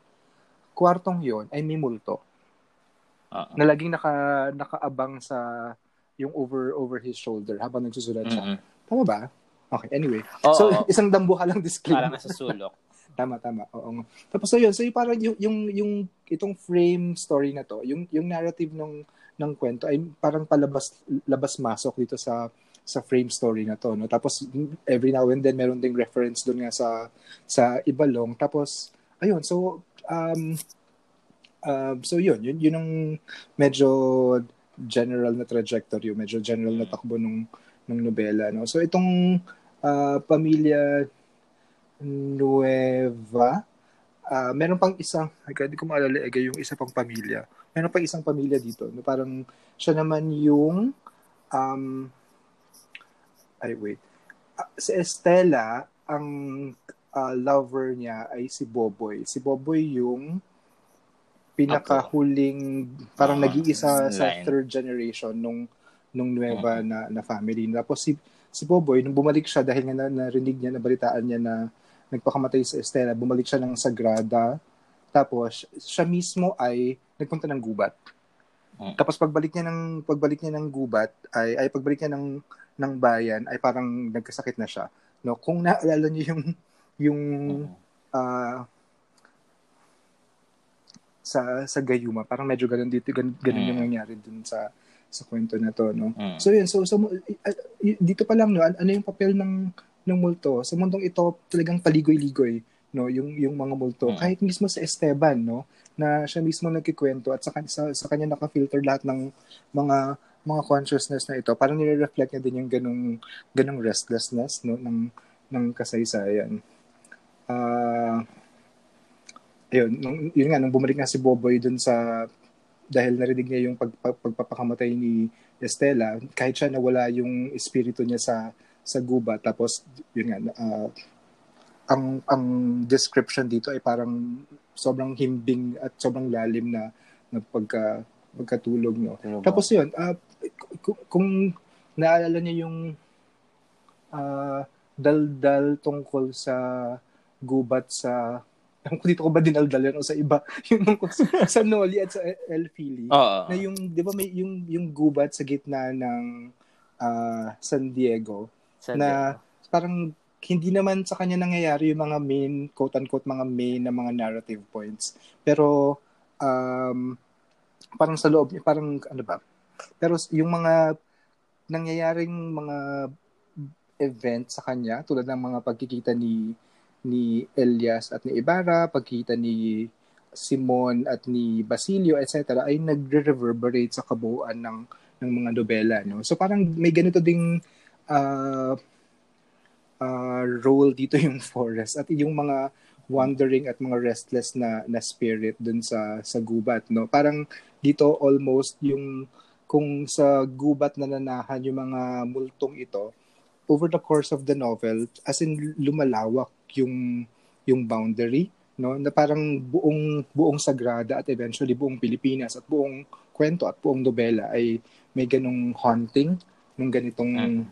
kwartong yon ay may multo Oo. na laging naka, nakaabang sa yung over over his shoulder habang nagsusulat siya. Mm-mm. Tama ba? Okay, anyway. Oo, so, oo. isang dambuhalang Parang disclaimer. nasa sulok. Tama, tama. Oo. Tapos so yun, so yung parang yung, yung, yung itong frame story na to, yung, yung narrative ng, ng kwento ay parang palabas, labas-masok dito sa sa frame story na to. No? Tapos every now and then meron ding reference doon nga sa sa Ibalong. Tapos ayun, so um uh, so yun, yun yun ang medyo general na trajectory, medyo general na takbo nung ng nobela, no. So itong ah, pamilya Nueva. Ah, meron pang isang, hindi ko maalala eh, yung isa pang pamilya. Meron pang isang pamilya dito. No, parang siya naman yung, um, ay wait, Ah, si Estela, ang ah, lover niya ay si Boboy. Si Boboy yung pinakahuling, parang Ah, nag-iisa sa third generation nung nung Nueva na, na family. Tapos si si Boboy, nung bumalik siya dahil nga na, narinig niya, nabalitaan niya na nagpakamatay si Estela, bumalik siya ng Sagrada. Tapos, siya mismo ay nagpunta ng gubat. Mm. Tapos pagbalik niya ng pagbalik niya ng gubat ay ay pagbalik niya ng ng bayan ay parang nagkasakit na siya. No, kung naalala niyo yung yung Mm. ah, sa sa Gayuma, parang medyo ganun dito, ganun, ganun Mm. yung nangyari dun sa sa kwento na to, no. Mm. So yun, so, so dito pa lang no, an- ano yung papel ng ng multo? Sa mundong ito talagang paligoy-ligoy no? Yung yung mga multo. Mm. kahit mismo sa Esteban no? Na siya mismo nagkikwento at sa, sa, sa kanya naka-filter lahat ng mga mga consciousness na ito. Parang nire-reflect niya din yung ganung ganung restlessness no? Ng ng kasaysayan. Ah ayun nung, yun nga nung bumalik nga si Boboy dun sa dahil narinig niya yung pag, pag- pagpapakamatay ni Estela kahit siya nawala yung espiritu niya sa sa gubat tapos yun nga ah, ang ang description dito ay parang sobrang himbing at sobrang lalim na na pagka pagkatulog no? Tulog tapos yun ah, kung, kung naalala niyo yung ah, daldal tungkol sa gubat sa Ewan ko dito ko ba dinaldal yun o sa iba? Yung sa, Noli at sa El Fili Oo. na yung 'di ba may yung yung gubat sa gitna ng ah, San Diego Sa na parang hindi naman sa kanya nangyayari yung mga main quote unquote mga main na mga narrative points. Pero um parang sa loob parang ano ba? Pero yung mga nangyayaring mga event sa kanya tulad ng mga pagkikita ni ni Elias at ni Ibarra, pagkikita ni Simon at ni Basilio, etc. ay nagre-reverberate sa kabuuan ng ng mga nobela, no? So parang may ganito ding ah, ah, role dito yung forest at yung mga wandering at mga restless na na spirit dun sa sa gubat, no? Parang dito almost yung kung sa gubat na nanahan yung mga multong ito, over the course of the novel, as in lumalawak yung yung boundary, no? Na parang buong buong Sagrada at eventually buong Pilipinas at buong kwento at buong nobela ay may ganong haunting ng ganitong Mm.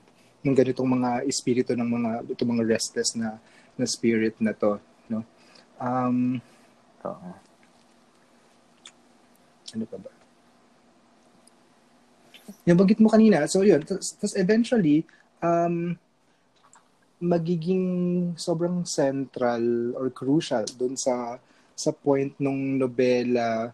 ng ganitong mga espiritu ng mga itong mga restless na na spirit na to, no? Um, Oo. ano pa ba? Yung bagit mo kanina, so yun, tapos eventually, um, magiging sobrang central or crucial dun sa sa point nung nobela,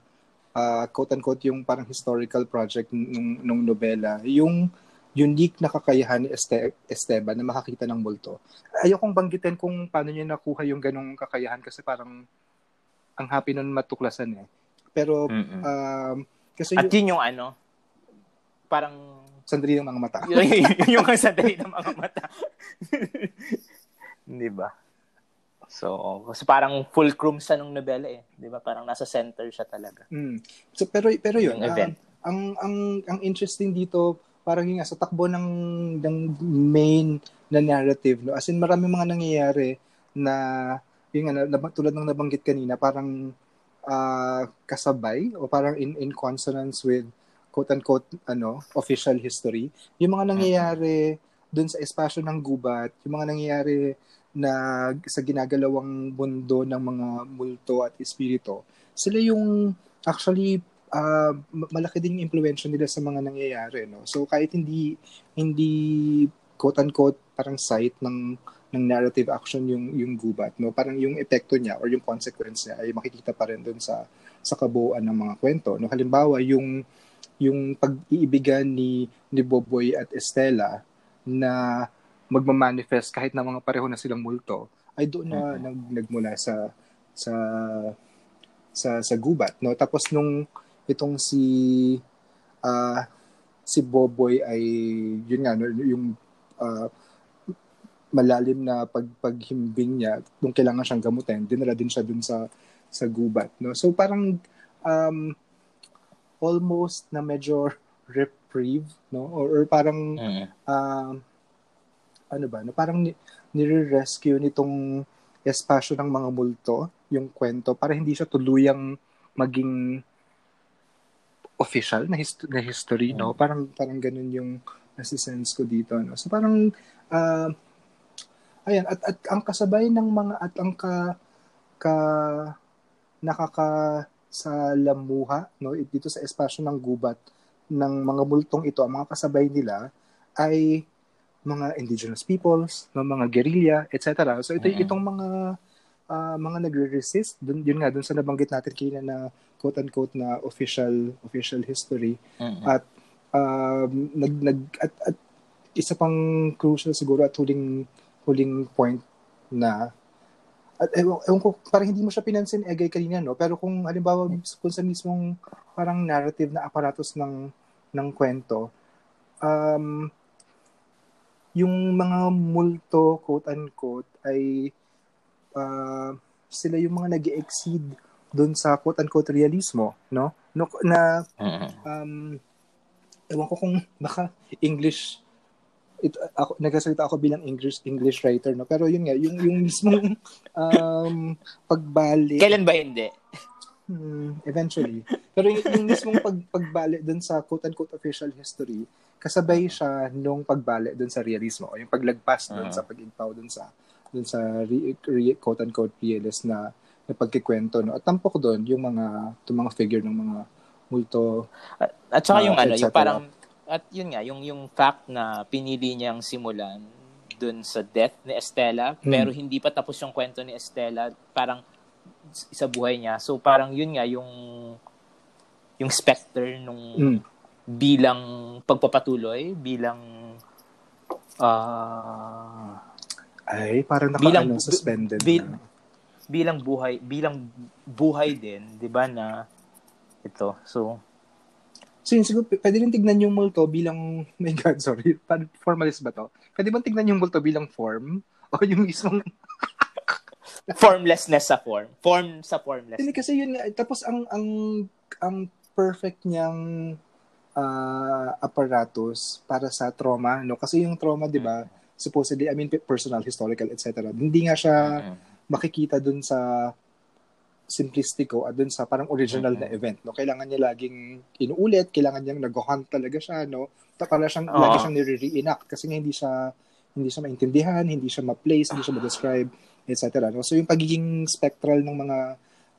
uh, quote-unquote yung parang historical project nung, nung nobela, yung unique na kakayahan ni Este- Esteban na makakita ng multo. Ayokong banggitin kung paano niya nakuha yung ganong kakayahan kasi parang ang happy nun matuklasan eh. Pero um, kasi At yun yung ano, parang sandali ng mga mata. yun, yun yung ang sandali ng mga mata. Di ba? So, kasi parang fulcrum sa nung nobela eh. Di ba? Parang nasa center siya talaga. Mm. So pero pero yun, Yung event. ah, ang ang ang interesting dito parang yung sa takbo ng ng main na narrative no. As in marami mga nangyayari na yung nga, na, tulad ng nabanggit kanina, parang ah, kasabay o parang in in consonance with quote unquote ano, official history. Yung mga nangyayari doon sa espasyo ng gubat, yung mga nangyayari na sa ginagalawang mundo ng mga multo at espiritu, sila yung actually ma- malaki din yung impluwensya nila sa mga nangyayari no so kahit hindi hindi quote unquote parang site ng ng narrative action yung yung gubat no parang yung epekto niya or yung consequence niya ay makikita pa rin doon sa sa kabuuan ng mga kwento no halimbawa yung yung pag-iibigan ni ni Boboy at Estela na magmamanifest kahit na mga pareho na silang multo ay doon na nag, nagmula sa sa sa sa gubat no? Tapos nung itong si ah si Boboy ay yun nga no, yung ah, malalim na pag paghimbing niya nung kailangan siyang gamutin dinala din siya dun sa sa gubat no? So parang um almost na medyo reprieve no or, or parang Mm. um, ano ba, no? parang ni- nire-rescue nitong espasyo ng mga multo, yung kwento, para hindi siya tuluyang maging official na, hist- na history, no? Parang, parang ganun yung nasisense ko dito, no? So parang, ah, ayan, at, at ang kasabay ng mga, at ang ka, ka, nakaka, sa lamuha, no? Dito sa espasyo ng gubat, ng mga multong ito, ang mga kasabay nila, ay mga indigenous peoples, no, mga guerrilla, etc. So ito Mm-mm. itong mga ah, mga nagre-resist, dun, yun nga dun sa nabanggit natin kanina na quote unquote na official official history Mm. at um, nag nag at, at isa pang crucial siguro at huling huling point na at ewan, ewan ko, parang hindi mo siya pinansin egay kanina, no? Pero kung halimbawa kung sa mismong parang narrative na aparatos ng ng kwento, um, yung mga multo, quote-unquote, ay ah, sila yung mga nag exceed doon sa quote-unquote realismo, no? no na um, ewan ko kung baka English it, ako nagsasalita ako bilang English English writer no pero yun nga yung yung mismong um pagbalik Kailan ba hindi? Hmm, eventually. Pero yung, yung mismong pag, pagbalik dun sa quote-unquote official history, kasabay siya nung pagbalik dun sa realismo, o yung paglagpas dun Ah. sa pag-impaw dun sa dun sa re, re- quote-unquote realist na, na pagkikwento. No? At tampok dun yung mga, yung mga figure ng mga multo. At, at saka Ah, yung ano, yung parang, at yun nga, yung, yung fact na pinili niyang simulan dun sa death ni Estela, Hmm. pero hindi pa tapos yung kwento ni Estela, parang sa buhay niya. So parang yun nga, yung yung specter nung Mm. bilang pagpapatuloy, bilang ah Ay, parang naka, Bilang- ano, suspended. bil- na. bilang buhay, bilang buhay din, 'di ba na ito. So So yun, siguro, pwede rin tignan yung multo bilang, my God, sorry, formalist ba to? Pwede bang tignan yung multo bilang form? O yung mismong formlessness sa form. Form sa formless. Hindi kasi yun tapos ang ang ang perfect niyang ah, apparatus para sa trauma, no? Kasi yung trauma, 'di ba? Supposedly, I mean personal, historical, etc. Hindi nga siya Mm. makikita dun sa simplistiko at dun sa parang original na Mhm. event, no? Kailangan niya laging inuulit, kailangan niyang nag-hunt talaga siya, no? Para siyang Oo. lagi siyang nire-reenact kasi nga hindi siya hindi siya maintindihan, hindi siya ma-place, hindi siya ma-describe, etc. No? So yung pagiging spectral ng mga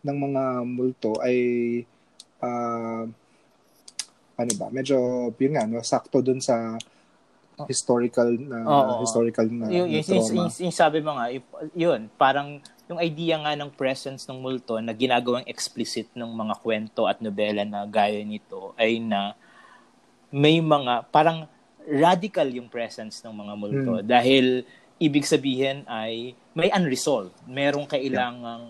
ng mga multo ay ah, ano ba, medyo yun nga no, sakto dun sa historical na Oo. historical na, yung, na yung, yung, yung, yung sabi mo nga, yun, parang yung idea nga ng presence ng multo na ginagawang explicit ng mga kwento at nobela na gaya nito ay na may mga, parang radical yung presence ng mga multo mm. dahil ibig sabihin ay may unresolved. Merong kailangang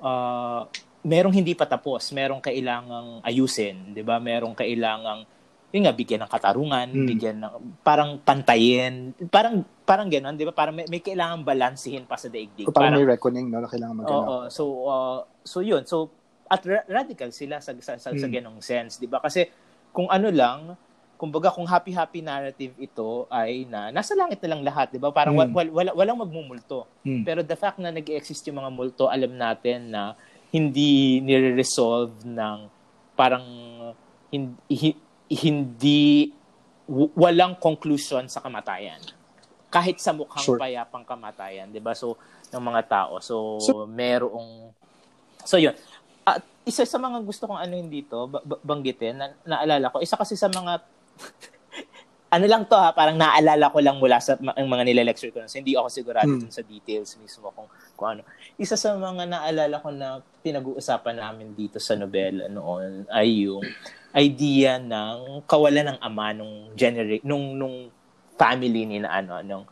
uh, merong hindi pa tapos, merong kailangang ayusin, 'di ba? Merong kailangang yun nga bigyan ng katarungan, mm. bigyan ng parang pantayin, parang parang ganoon, 'di ba? Parang may, may kailangang balansehin pa sa daigdig. O parang, parang may reckoning no na kailangan magana. Oo, so uh, so yun. So at ra- radical sila sa sa, sa, mm. sa ganong sense, 'di ba? Kasi kung ano lang, kumbaga kung happy-happy narrative ito ay na nasa langit na lang lahat, 'di ba? Parang mm. wala, wala walang magmumulto. Mm. Pero the fact na nag-exist yung mga multo, alam natin na hindi nire-resolve ng parang hindi, hindi walang conclusion sa kamatayan. Kahit sa mukhang sure. payapang kamatayan, 'di ba? So ng mga tao. So, so merong So yun. At isa sa mga gusto kong ano dito, banggitin, na, naalala ko, isa kasi sa mga ano lang to ha, parang naalala ko lang mula sa ang mga nile-lecture ko. So, hindi ako sigurado hmm. dun sa details mismo kung, kung ano. Isa sa mga naalala ko na pinag-uusapan namin dito sa nobela noon ay yung idea ng kawalan ng ama nung generate nung nung family ni na ano nung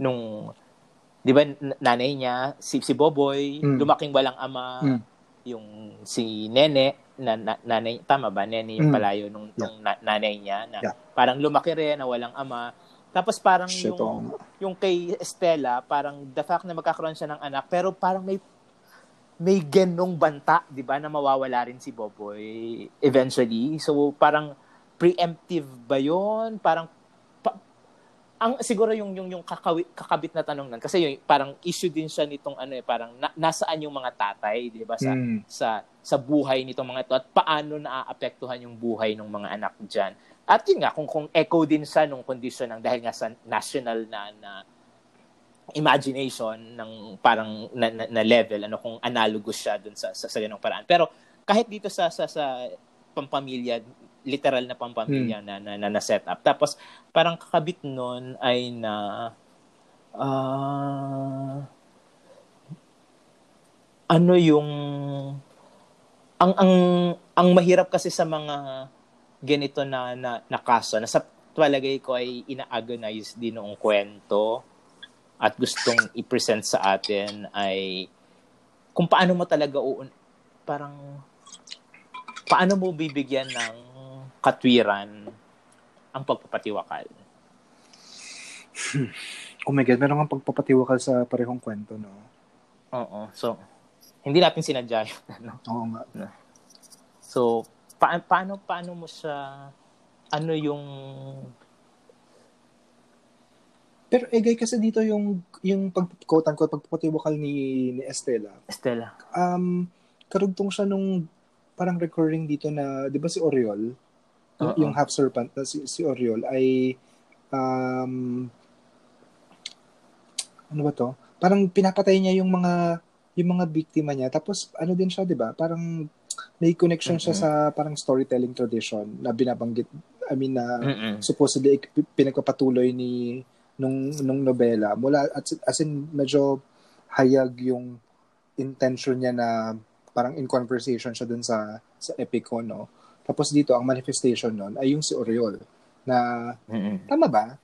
nung 'di ba nanay niya si si Boboy mm. lumaking walang ama mm. yung si Nene na, na, nanay, tama ba? Yung mm. palayo nung, yeah. nung na, nanay niya na yeah. parang lumaki rin na walang ama. Tapos parang Shit, yung, oh. yung kay Estela, parang the fact na magkakaroon siya ng anak, pero parang may may genong banta, 'di ba, na mawawala rin si Boboy eventually. So parang preemptive ba 'yon? Parang ang siguro yung yung yung kakawit, kakabit na tanong nan kasi yung parang issue din siya nitong ano eh parang na, nasaan yung mga tatay 'di ba sa mm. sa sa buhay nitong mga ito at paano naaapektuhan yung buhay ng mga anak diyan at yun nga kung kung echo din sa nung condition ng dahil nga sa national na na imagination ng parang na, na, na level ano kung analogous siya dun sa sa, sa ganung paraan pero kahit dito sa sa sa pampamilya literal na pampamilya hmm. na, na, na, na set up. Tapos, parang kakabit nun ay na uh, ano yung ang ang ang mahirap kasi sa mga ganito na na, na kaso na sa palagay ko ay ina-agonize din noong kwento at gustong i-present sa atin ay kung paano mo talaga uun parang paano mo bibigyan ng katwiran ang pagpapatiwakal? Oh my God, meron kang pagpapatiwakal sa parehong kwento, no? Oo. So, hindi natin sinadya yun. Ano? Oo nga. So, pa- paano, paano mo siya, ano yung... Pero egay kasi dito yung yung pag quote unquote pagpapatiwakal ni ni Estela. Estela. Um karugtong siya nung parang recurring dito na 'di ba si Oriol? Uh-oh. yung half serpent na si, si Oriol ay um, ano ba to? Parang pinapatay niya yung mga yung mga biktima niya. Tapos ano din siya, 'di ba? Parang may connection mm-hmm. siya sa parang storytelling tradition na binabanggit I mean na mm-hmm. supposedly pinagpapatuloy ni nung nung nobela mula at as in medyo hayag yung intention niya na parang in conversation siya dun sa sa epico no tapos dito, ang manifestation nun ay yung si Oriol. Na, mm-hmm. tama ba?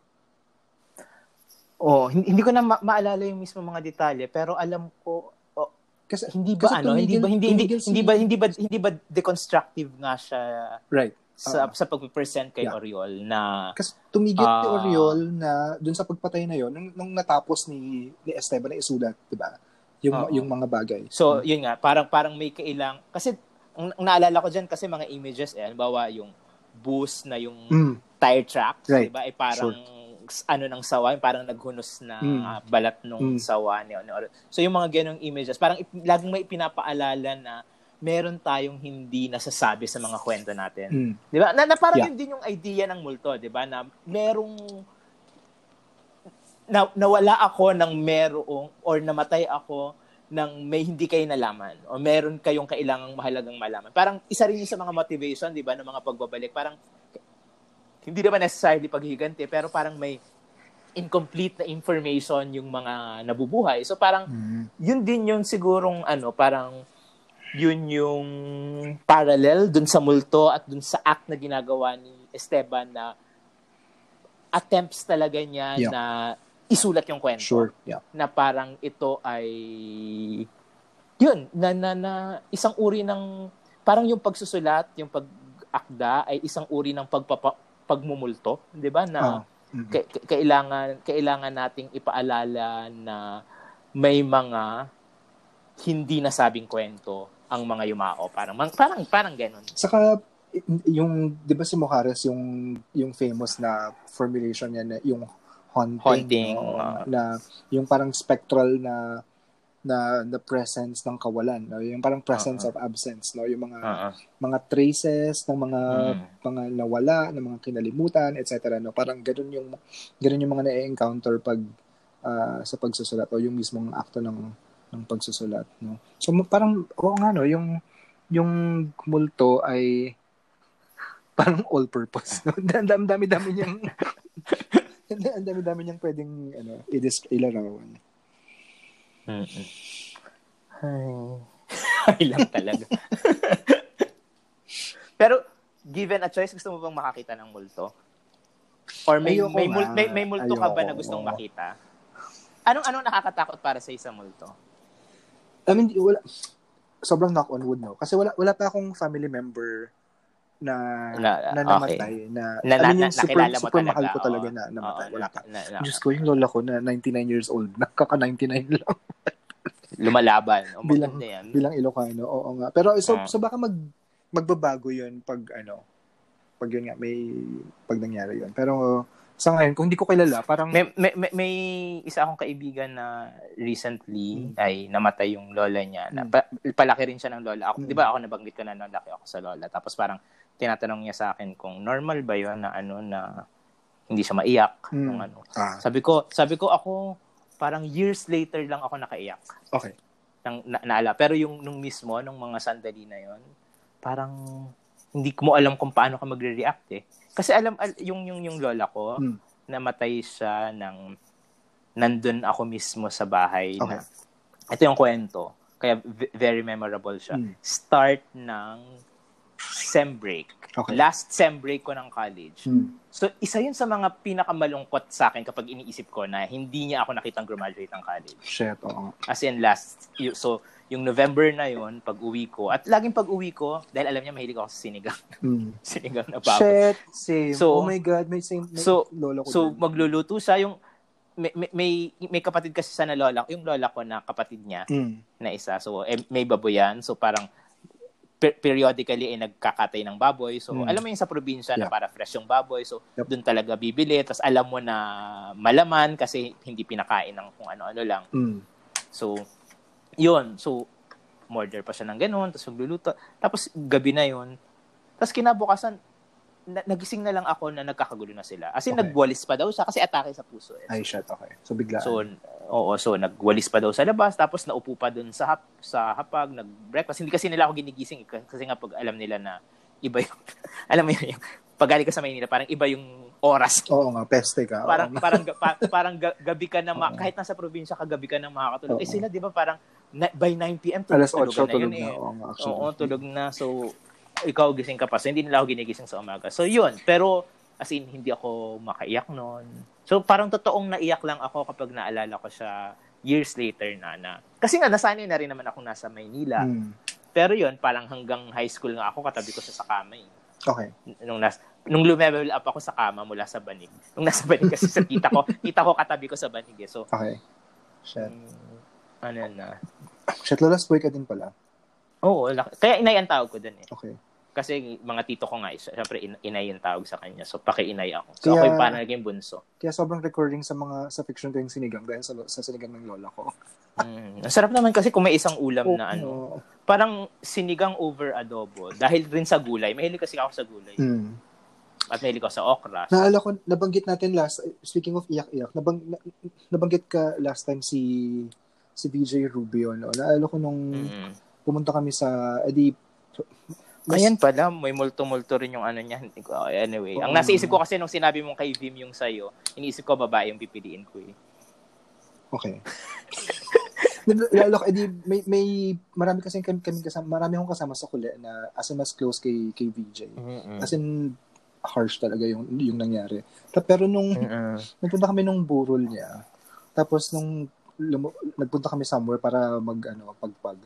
Oh, hindi, hindi ko na ma- maalala yung mismo mga detalye, pero alam ko oh, kasi hindi ba kasi ano, tumigil, hindi ba hindi hindi, si... hindi ba hindi ba hindi ba deconstructive nga siya right sa uh, sa pagpe-present kay yeah. Oriol na kasi tumigil uh, ni ah. Oriol na dun sa pagpatay na yon nung, nung natapos ni ni Esteban na isulat, 'di ba? Yung uh, yung mga bagay. So, hmm. yun nga, parang parang may kailang kasi ang, ang naalala ko diyan kasi mga images eh, halimbawa yung boost na yung mm. tire tracks, right. 'di ba? Ay parang sure. ano ng sawa, parang naghunos na mm. uh, balat nung mm. sawa ni So yung mga ganong images, parang ip, laging may pinapaalala na meron tayong hindi nasasabi sa mga kwento natin. Mm. 'Di ba? Na, na parang yeah. yun din yung idea ng multo, 'di ba? Na merong na, nawala ako ng merong or namatay ako ng may hindi kayo nalaman o meron kayong kailangang mahalagang malaman. Parang isa rin sa mga motivation, di ba, ng mga pagbabalik. Parang hindi naman necessarily paghiganti, pero parang may incomplete na information yung mga nabubuhay. So parang mm-hmm. yun din yung sigurong ano, parang yun yung parallel dun sa multo at dun sa act na ginagawa ni Esteban na attempts talaga niya Yeah. na isulat yung kwento. Sure. Yeah. Na parang ito ay yun, na, na, na isang uri ng parang yung pagsusulat, yung pag-akda ay isang uri ng pagpapa, pagmumulto, 'di ba? Na ka- ka- kailangan kailangan nating ipaalala na may mga hindi nasabing kwento ang mga yumao. Parang parang parang ganun. Saka yung 'di ba si Mojares yung yung famous na formulation niya na yung haunting, Haunting, no? ah. na yung parang spectral na na the presence ng kawalan no yung parang presence Ah, of absence no yung mga Oo. mga traces ng mga Mm. mga nawala ng mga kinalimutan etc no parang ganoon yung ganoon yung mga na-encounter pag ah, sa pagsusulat o yung mismong akto ng ng pagsusulat no so parang oo nga no yung yung multo ay parang all purpose no dami dami dami niyang ang dami dami niyang pwedeng ano i-dis- ilarawan Mm-mm. Ay. Ay lang talaga. Pero, given a choice, gusto mo bang makakita ng multo? Or may, Ayoko may, mul- may, may multo ka ba Ayoko. na gustong makita? Anong anong nakakatakot para sa isang multo? I mean, wala, sobrang knock on wood, no? Kasi wala, wala pa akong family member na, Na, na, okay. namatay. Na, Na, na, mean, na, yung super, nakilala mo super talaga. mahal ko talaga na namatay. Oo, wala pa. na, na, Diyos ko, yung lola ko na 99 years old. Nakaka-99 lang lumalaban. O Bilang- yan. bilang Ilocano. Oo nga. Pero so, Ah. so baka mag, magbabago yun pag ano, pag yun nga, may, pag nangyari yun. Pero sa ngayon, kung hindi ko kilala, parang, May, may, may, may isa akong kaibigan na recently ay namatay yung lola niya. Na, Mm. pa, palaki rin siya ng lola. Ako, Mm. Di ba ako nabanggit ko na nung laki ako sa lola. Tapos parang tinatanong niya sa akin kung normal ba yun na ano na hindi siya maiyak. Mm. Nung ano. ah, Sabi ko, sabi ko ako parang years later lang ako nakaiyak. okay. Nang, na, naala. Pero yung nung mismo, nung mga sandali na yon parang hindi ko mo alam kung paano ka magre-react eh. Kasi alam, al- yung, yung, yung lola ko, Mm. namatay siya ng nandun ako mismo sa bahay Okay. na ito yung kwento. Kaya v- very memorable siya. Mm. Start ng sem break. Okay. Last sem break ko ng college. Hmm. So, isa yun sa mga pinakamalungkot sa akin kapag iniisip ko na hindi niya ako nakitang graduate ng college. Shit, oo. As in last, so, yung November na yun, pag uwi ko, at laging pag uwi ko, dahil alam niya mahilig ako sa sinigang, Hmm. sinigang na baboy. Shit, same. So- oh my God, may same, may so- lolo ko So, din. magluluto siya, yung, may, may, may, kapatid kasi sa na lola, yung lola ko na kapatid niya, Hmm. na isa. So, eh, may baboy yan. So, parang per- periodically eh, nagkakatay ng baboy. So, Mm. alam mo yung sa probinsya na Yeah. para fresh yung baboy. So, Yep. doon talaga bibili. Tapos, alam mo na malaman kasi hindi pinakain ng kung ano-ano lang. Hmm. So, yun. So, murder pa siya ng ganun. Tapos, magluluto. Tapos, gabi na yun. Tapos, kinabukasan, na- nagising na lang ako na nagkakagulo na sila. As in, Okay. nagwalis pa daw siya kasi atake sa puso. Eh. Ay, shit, okay. So, bigla. So, oo, so nagwalis pa daw sa labas, tapos naupo pa dun sa hap, sa hapag, nag-breakfast. Hindi kasi nila ako ginigising eh, kasi nga pag alam nila na iba yung, alam mo yun, yung, pag galing ka sa Maynila, parang iba yung oras. Oo nga, peste ka. Parang parang parang ga- gabi ka na ma- kahit nasa probinsya ka gabi ka na makakatulog. Eh sila 'di ba parang na- by 9 PM tulog, Alas 8 tulugan tulog yun na. eh. Oo actually. Oo, tulog na. So, ikaw gising ka pa. So, hindi nila ako ginigising sa umaga. So, yun. Pero, as in, hindi ako makaiyak noon. So, parang totoong naiyak lang ako kapag naalala ko siya years later na na. Kasi nga, nasanay na rin naman ako nasa Maynila. Hmm. Pero yun, parang hanggang high school nga ako, katabi ko siya sa kama eh. Okay. Nung, nas, nung lumevel up ako sa kama mula sa banig. Nung nasa banig kasi sa kita ko, kita ko katabi ko sa banig eh. So, Okay. Shit. mm, ano na. Shit, Lola's boy ka din pala. Oo, laki- kaya inay ang tawag ko dun eh. Okay. Kasi mga tito ko nga, syempre in- inay yung tawag sa kanya. So, paki-inay ako. So, ako Kaya- yung parang naging bunso. Kaya sobrang recurring sa mga sa fiction ko yung sinigang dahil sa, sa sinigang ng lola ko. Mm. Ang sarap naman kasi kung may isang ulam na ano. Oo. Parang sinigang over adobo. Dahil rin sa gulay. Mahilig kasi ako sa gulay. Hmm. At mahilig ako sa okra. Naalala ko, nabanggit natin last, speaking of iyak-iyak, nabang, na, nabanggit ka last time si si VJ Rubio, no? Naalala ko nung Mm. pumunta kami sa, edi, mas- Ayan pala, may multo-multo rin yung ano niya. Hindi ko- oh, Anyway, ang nasa isip ko kasi nung sinabi mong kay Vim yung sa'yo, iniisip ko babae yung pipiliin ko eh. Okay. Ko, edi, may, may, marami kasi kami, kami kasama, marami akong kasama sa kuli na as in mas close kay, kay VJ. As in, harsh talaga yung, yung nangyari. Pero nung Mm-mm. nagpunta kami nung burol niya, tapos nung lumu- nagpunta kami somewhere para mag ano, pagpag.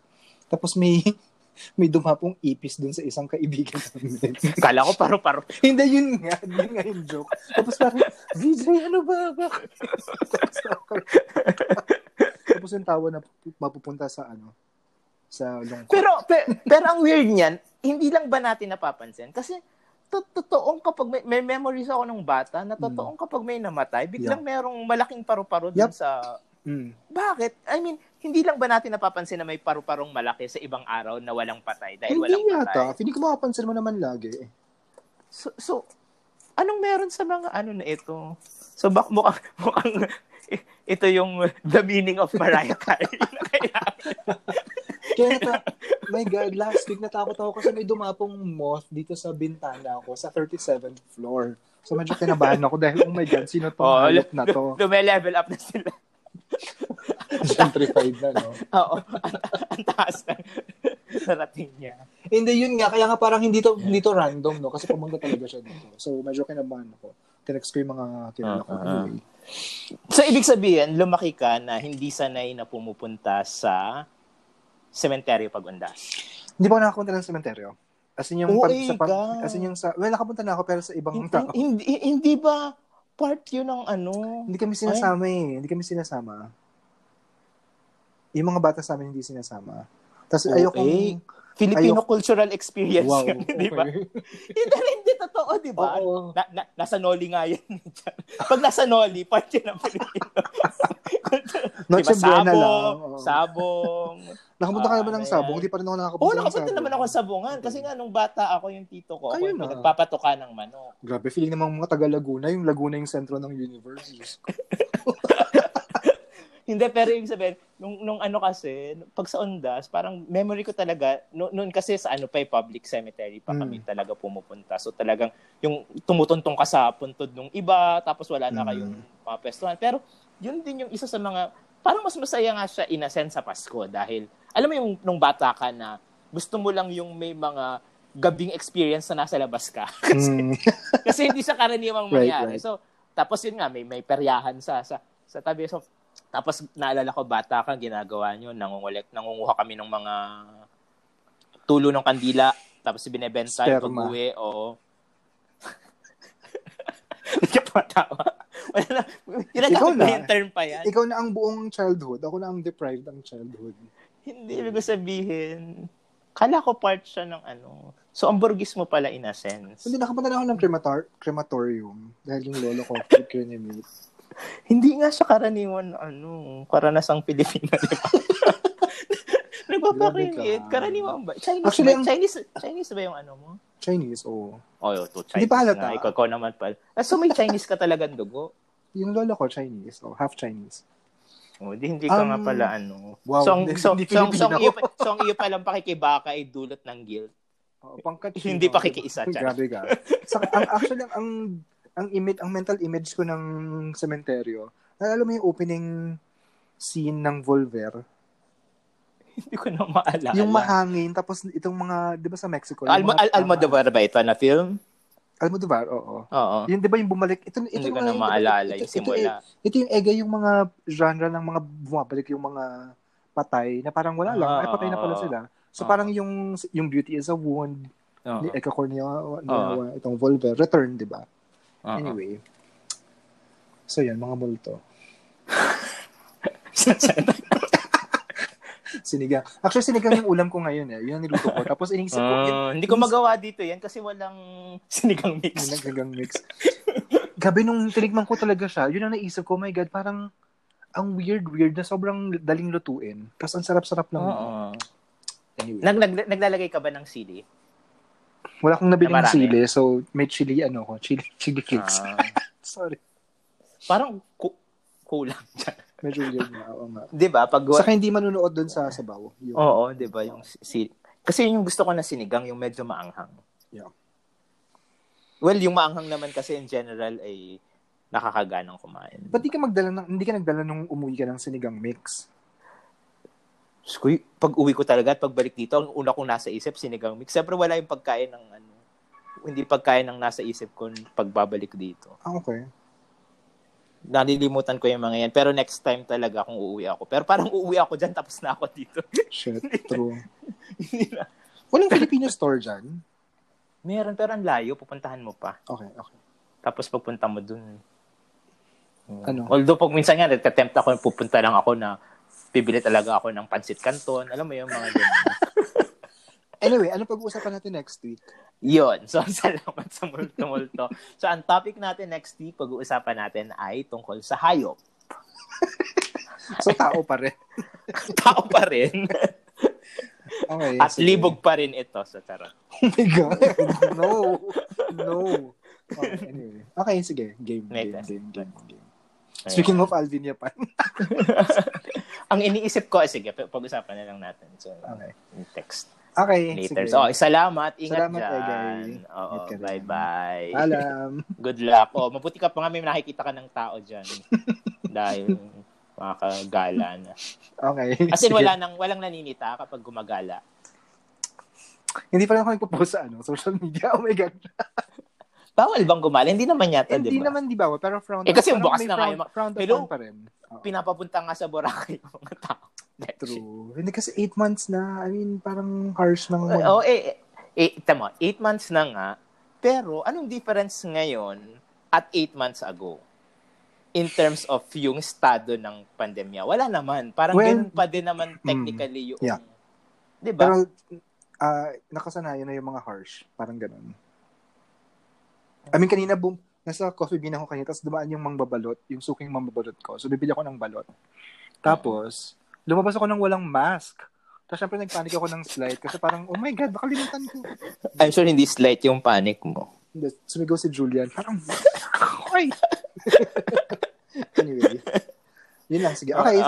Tapos may may dumapong ipis dun sa isang kaibigan namin. Kala ko paro-paro. Hindi, yun nga. Yun nga yung joke. Tapos parang, VJ, ano ba? Bakit? Tapos, okay. Tapos yung tawa na mapupunta sa ano, sa lungkot. Pero, pe- pero ang weird niyan, hindi lang ba natin napapansin? Kasi, to- totoong kapag may, may memories ako nung bata, na totoong kapag may namatay, biglang merong malaking paru-paro dun Yup. sa... Mm. Bakit? I mean, hindi lang ba natin napapansin na may paru-parong malaki sa ibang araw na walang patay dahil walang Hindi yata. patay? Hindi ko makapansin mo naman lagi. eh. So, so, anong meron sa mga ano na ito? So, bak mukhang, mukhang ito yung the meaning of Mariah Carey. Kaya, Kaya nata, my God, last week natakot ako kasi may dumapong moth dito sa bintana ko sa 37th floor. So medyo kinabahan ako dahil, oh my God, sino to? Oh, na to. lume-level up na sila. Gentrified na, no? Oo, ang, ang taas ng narating niya. Hindi, yun nga. Kaya nga parang hindi to, hindi to random, no? Kasi pumunta talaga siya dito. So, medyo kinabahan ako. Tinext ko yung mga kilala ko. Ah, Anyway. So, ibig sabihin, lumaki ka na hindi sanay na pumupunta sa sementeryo pag undas. Hindi pa ako nakapunta ng sementeryo. As in yung, Oo, pag, eh, sa, pag, as in yung sa, well, nakapunta na ako pero sa ibang Hindi, tao. hindi, hindi ba part yun ng ano? Hindi kami sinasama eh. Hindi kami sinasama. Yung mga bata sa amin hindi sinasama. Tapos Oo, ayoko. Filipino cultural experience Wow. yun, di ba? okay. Hindi, hindi totoo, di ba? Na, na, nasa Noli nga yan. Pag nasa Noli, part yun ng Filipino. Noche diba, lang. sabong, Oo. sabong. Nakapunta ka Ah, naman ng ano sabong. Hindi pa rin ako nakapunta Oo, ng nakapunta sabong. naman ako sa sabungan. Kasi nga, nung bata ako, yung tito ko, ako Ayun yung na. nagpapatuka ng manok. Grabe, feeling naman mga taga Laguna. Yung Laguna yung sentro ng universe. Hindi, pero ibig sabihin, nung, nung ano kasi, pag sa Ondas, parang memory ko talaga, no, noon kasi sa ano pa, eh, public cemetery pa kami Mm. talaga pumupunta. So talagang, yung tumutuntong ka sa puntod nung iba, tapos wala na Mm. kayong mga pwestuhan. Pero, yun din yung isa sa mga, parang mas masaya nga siya in a sense sa Pasko dahil, alam mo yung nung bata ka na, gusto mo lang yung may mga gabing experience na nasa labas ka. kasi, Mm. kasi hindi siya karaniwang Right, mangyari. right. So, tapos yun nga, may, may peryahan sa, sa, sa tabi. So, tapos naalala ko, bata ka, ginagawa nyo, nangungulek, nangunguha kami ng mga tulo ng kandila, tapos binebenta yung pag-uwi, oo. Hindi ka patawa. Wala na, ginagamit Ikaw na. yung term pa yan. Ikaw na ang buong childhood. Ako na ang deprived ang childhood. Hindi, ibig ko sabihin, kala ko part siya ng ano. So, ang burgis mo pala in a sense. Hindi, nakapunta na ako ng cremator- crematorium dahil yung lolo ko cremate. Hindi nga siya karaniwan, ano, karanasang Pilipino, di ba? Nagpapakrimit. Karaniwan ba? Chinese, Actually, ba? ang- Chinese, Chinese ba yung ano mo? Chinese, oo. Oh, yo, to Chinese Hindi pa halata. na. Ikaw, ikaw naman pala. Ah, so, may Chinese ka talagang dugo? Yung lolo ko, Chinese. Oh, half Chinese. Oh, di, hindi ka nga Um, pala, ano. wow, so, ang, hindi- so, hindi so, ang- so, ang Filipino. iyo, pa- ang iyo palang pakikibaka ay dulot ng guilt. Oh, pangkat Hindi pa kikiisa, Chan. Grabe ka. Sa, ang, actually, ang, ang, image, ang mental image ko ng sementeryo, naalala mo yung opening scene ng Volver? hindi ko na maalala. Yung mahangin, tapos itong mga, di ba sa Mexico? mga- Al Almodovar ba ito na film? Almodovar, oo. Oo. Yun, di ba yung bumalik? Ito, ito Hindi ko na maalala ito- yung ito- simula. Ito, ito yung ega yung mga genre ng mga bumabalik yung mga patay na parang wala lang. Ah, Ay, patay na pala sila. So, ah. parang yung yung beauty is a wound Oo. ni Eka Cornea, Ah. itong Volver, return, di ba? Oo. Anyway. So, yan, mga multo. Sinigang. Actually, sinigang yung ulam ko ngayon eh. Yun ang niluto ko. Tapos inisip ko, yun, Ah, hindi ko magawa dito yan kasi walang sinigang mix. naglagang mix. Gabi nung tinikman ko talaga siya, yun ang naisip ko, my God, parang ang weird-weird na sobrang daling lutuin. Tapos ang sarap-sarap lang. Oo. Anyway. Nag, nag, naglalagay ka ba ng sili? Wala akong nabiling Na marami. sili, so may chili, ano ko, chili, chili flakes. Ah, Sorry. parang ku- kulang. Medyo weird na. Oo nga. 'Di ba? Pag Saka hindi manunood dun sa sabaw. Yung, Oo, 'di ba yung sili. Kasi yun yung gusto ko na sinigang, yung medyo maanghang. Yeah. Well, yung maanghang naman kasi in general ay nakakaganang kumain. Ba't di ka magdala ng, hindi ka nagdala nung umuwi ka ng sinigang mix? Ko, pag uwi ko talaga at pagbalik dito, ang una kong nasa isip, sinigang mix. Siyempre wala yung pagkain ng ano, hindi pagkaya ng nasa isip ko pagbabalik dito. Ah, okay. Nalilimutan ko yung mga yan. Pero next time talaga kung uuwi ako. Pero parang uuwi ako dyan, tapos na ako dito. Shit, true. Walang Filipino store dyan? Meron, pero ang layo. Pupuntahan mo pa. Okay, okay. Tapos pagpunta mo dun. Ano? Although pag minsan nga, nagtatempt ako, pupunta lang ako na bibili talaga ako ng pansit canton. Alam mo yung mga ganun. Anyway, ano pag-uusapan natin next week? Yun. So, salamat sa multo-multo. So, ang topic natin next week, pag-uusapan natin ay tungkol sa hayop. So, tao pa rin. Tao pa rin. Okay. At sige. libog pa rin ito sa charot. Oh my God. No. No. Okay, anyway. Okay, sige. Game, game, game, game, game. Speaking of Alvin Yapan. ang iniisip ko, eh, sige, pag-usapan na lang natin. So, Okay. text Okay, later. sige. So, okay, salamat. Ingat Salamat, dyan. Egay. Oo, bye-bye. Alam. Good luck. Oh, mabuti ka pa nga may nakikita ka ng tao dyan. Dahil makakagala na. Okay. As in, sige. wala nang, walang naninita kapag gumagala. Hindi pa rin ako nagpo-post sa ano, social media. Oh my God. Bawal bang gumala? Hindi naman yata, di Hindi ba? naman, di ba? Pero frown Eh, kasi bukas na frown- yung- frown Hello? pa rin. Oo. Pinapapunta nga sa Boracay yung mga tao. True. Hindi kasi eight months na. I mean, parang harsh ng... Oo, eh, eh, eh, tama, eight months na nga. Pero, anong difference ngayon at eight months ago? In terms of yung estado ng pandemya. Wala naman. Parang Well, ganun pa din naman technically yung... yeah. Di ba? Pero, ah nakasanayan na yung mga harsh. Parang ganun. I mean, kanina, boom, nasa coffee bean ako kanina, tapos dumaan yung mangbabalot, yung suking mangbabalot ko. So, bibili ako ng balot. Tapos, lumabas ako ng walang mask. Tapos, syempre, nagpanik ako ng slide kasi parang, oh my God, baka limutan ko. I'm sure hindi slight yung panic mo. Hindi, Sumigaw si Julian. Parang, okay. anyway. Yun lang, sige. Okay,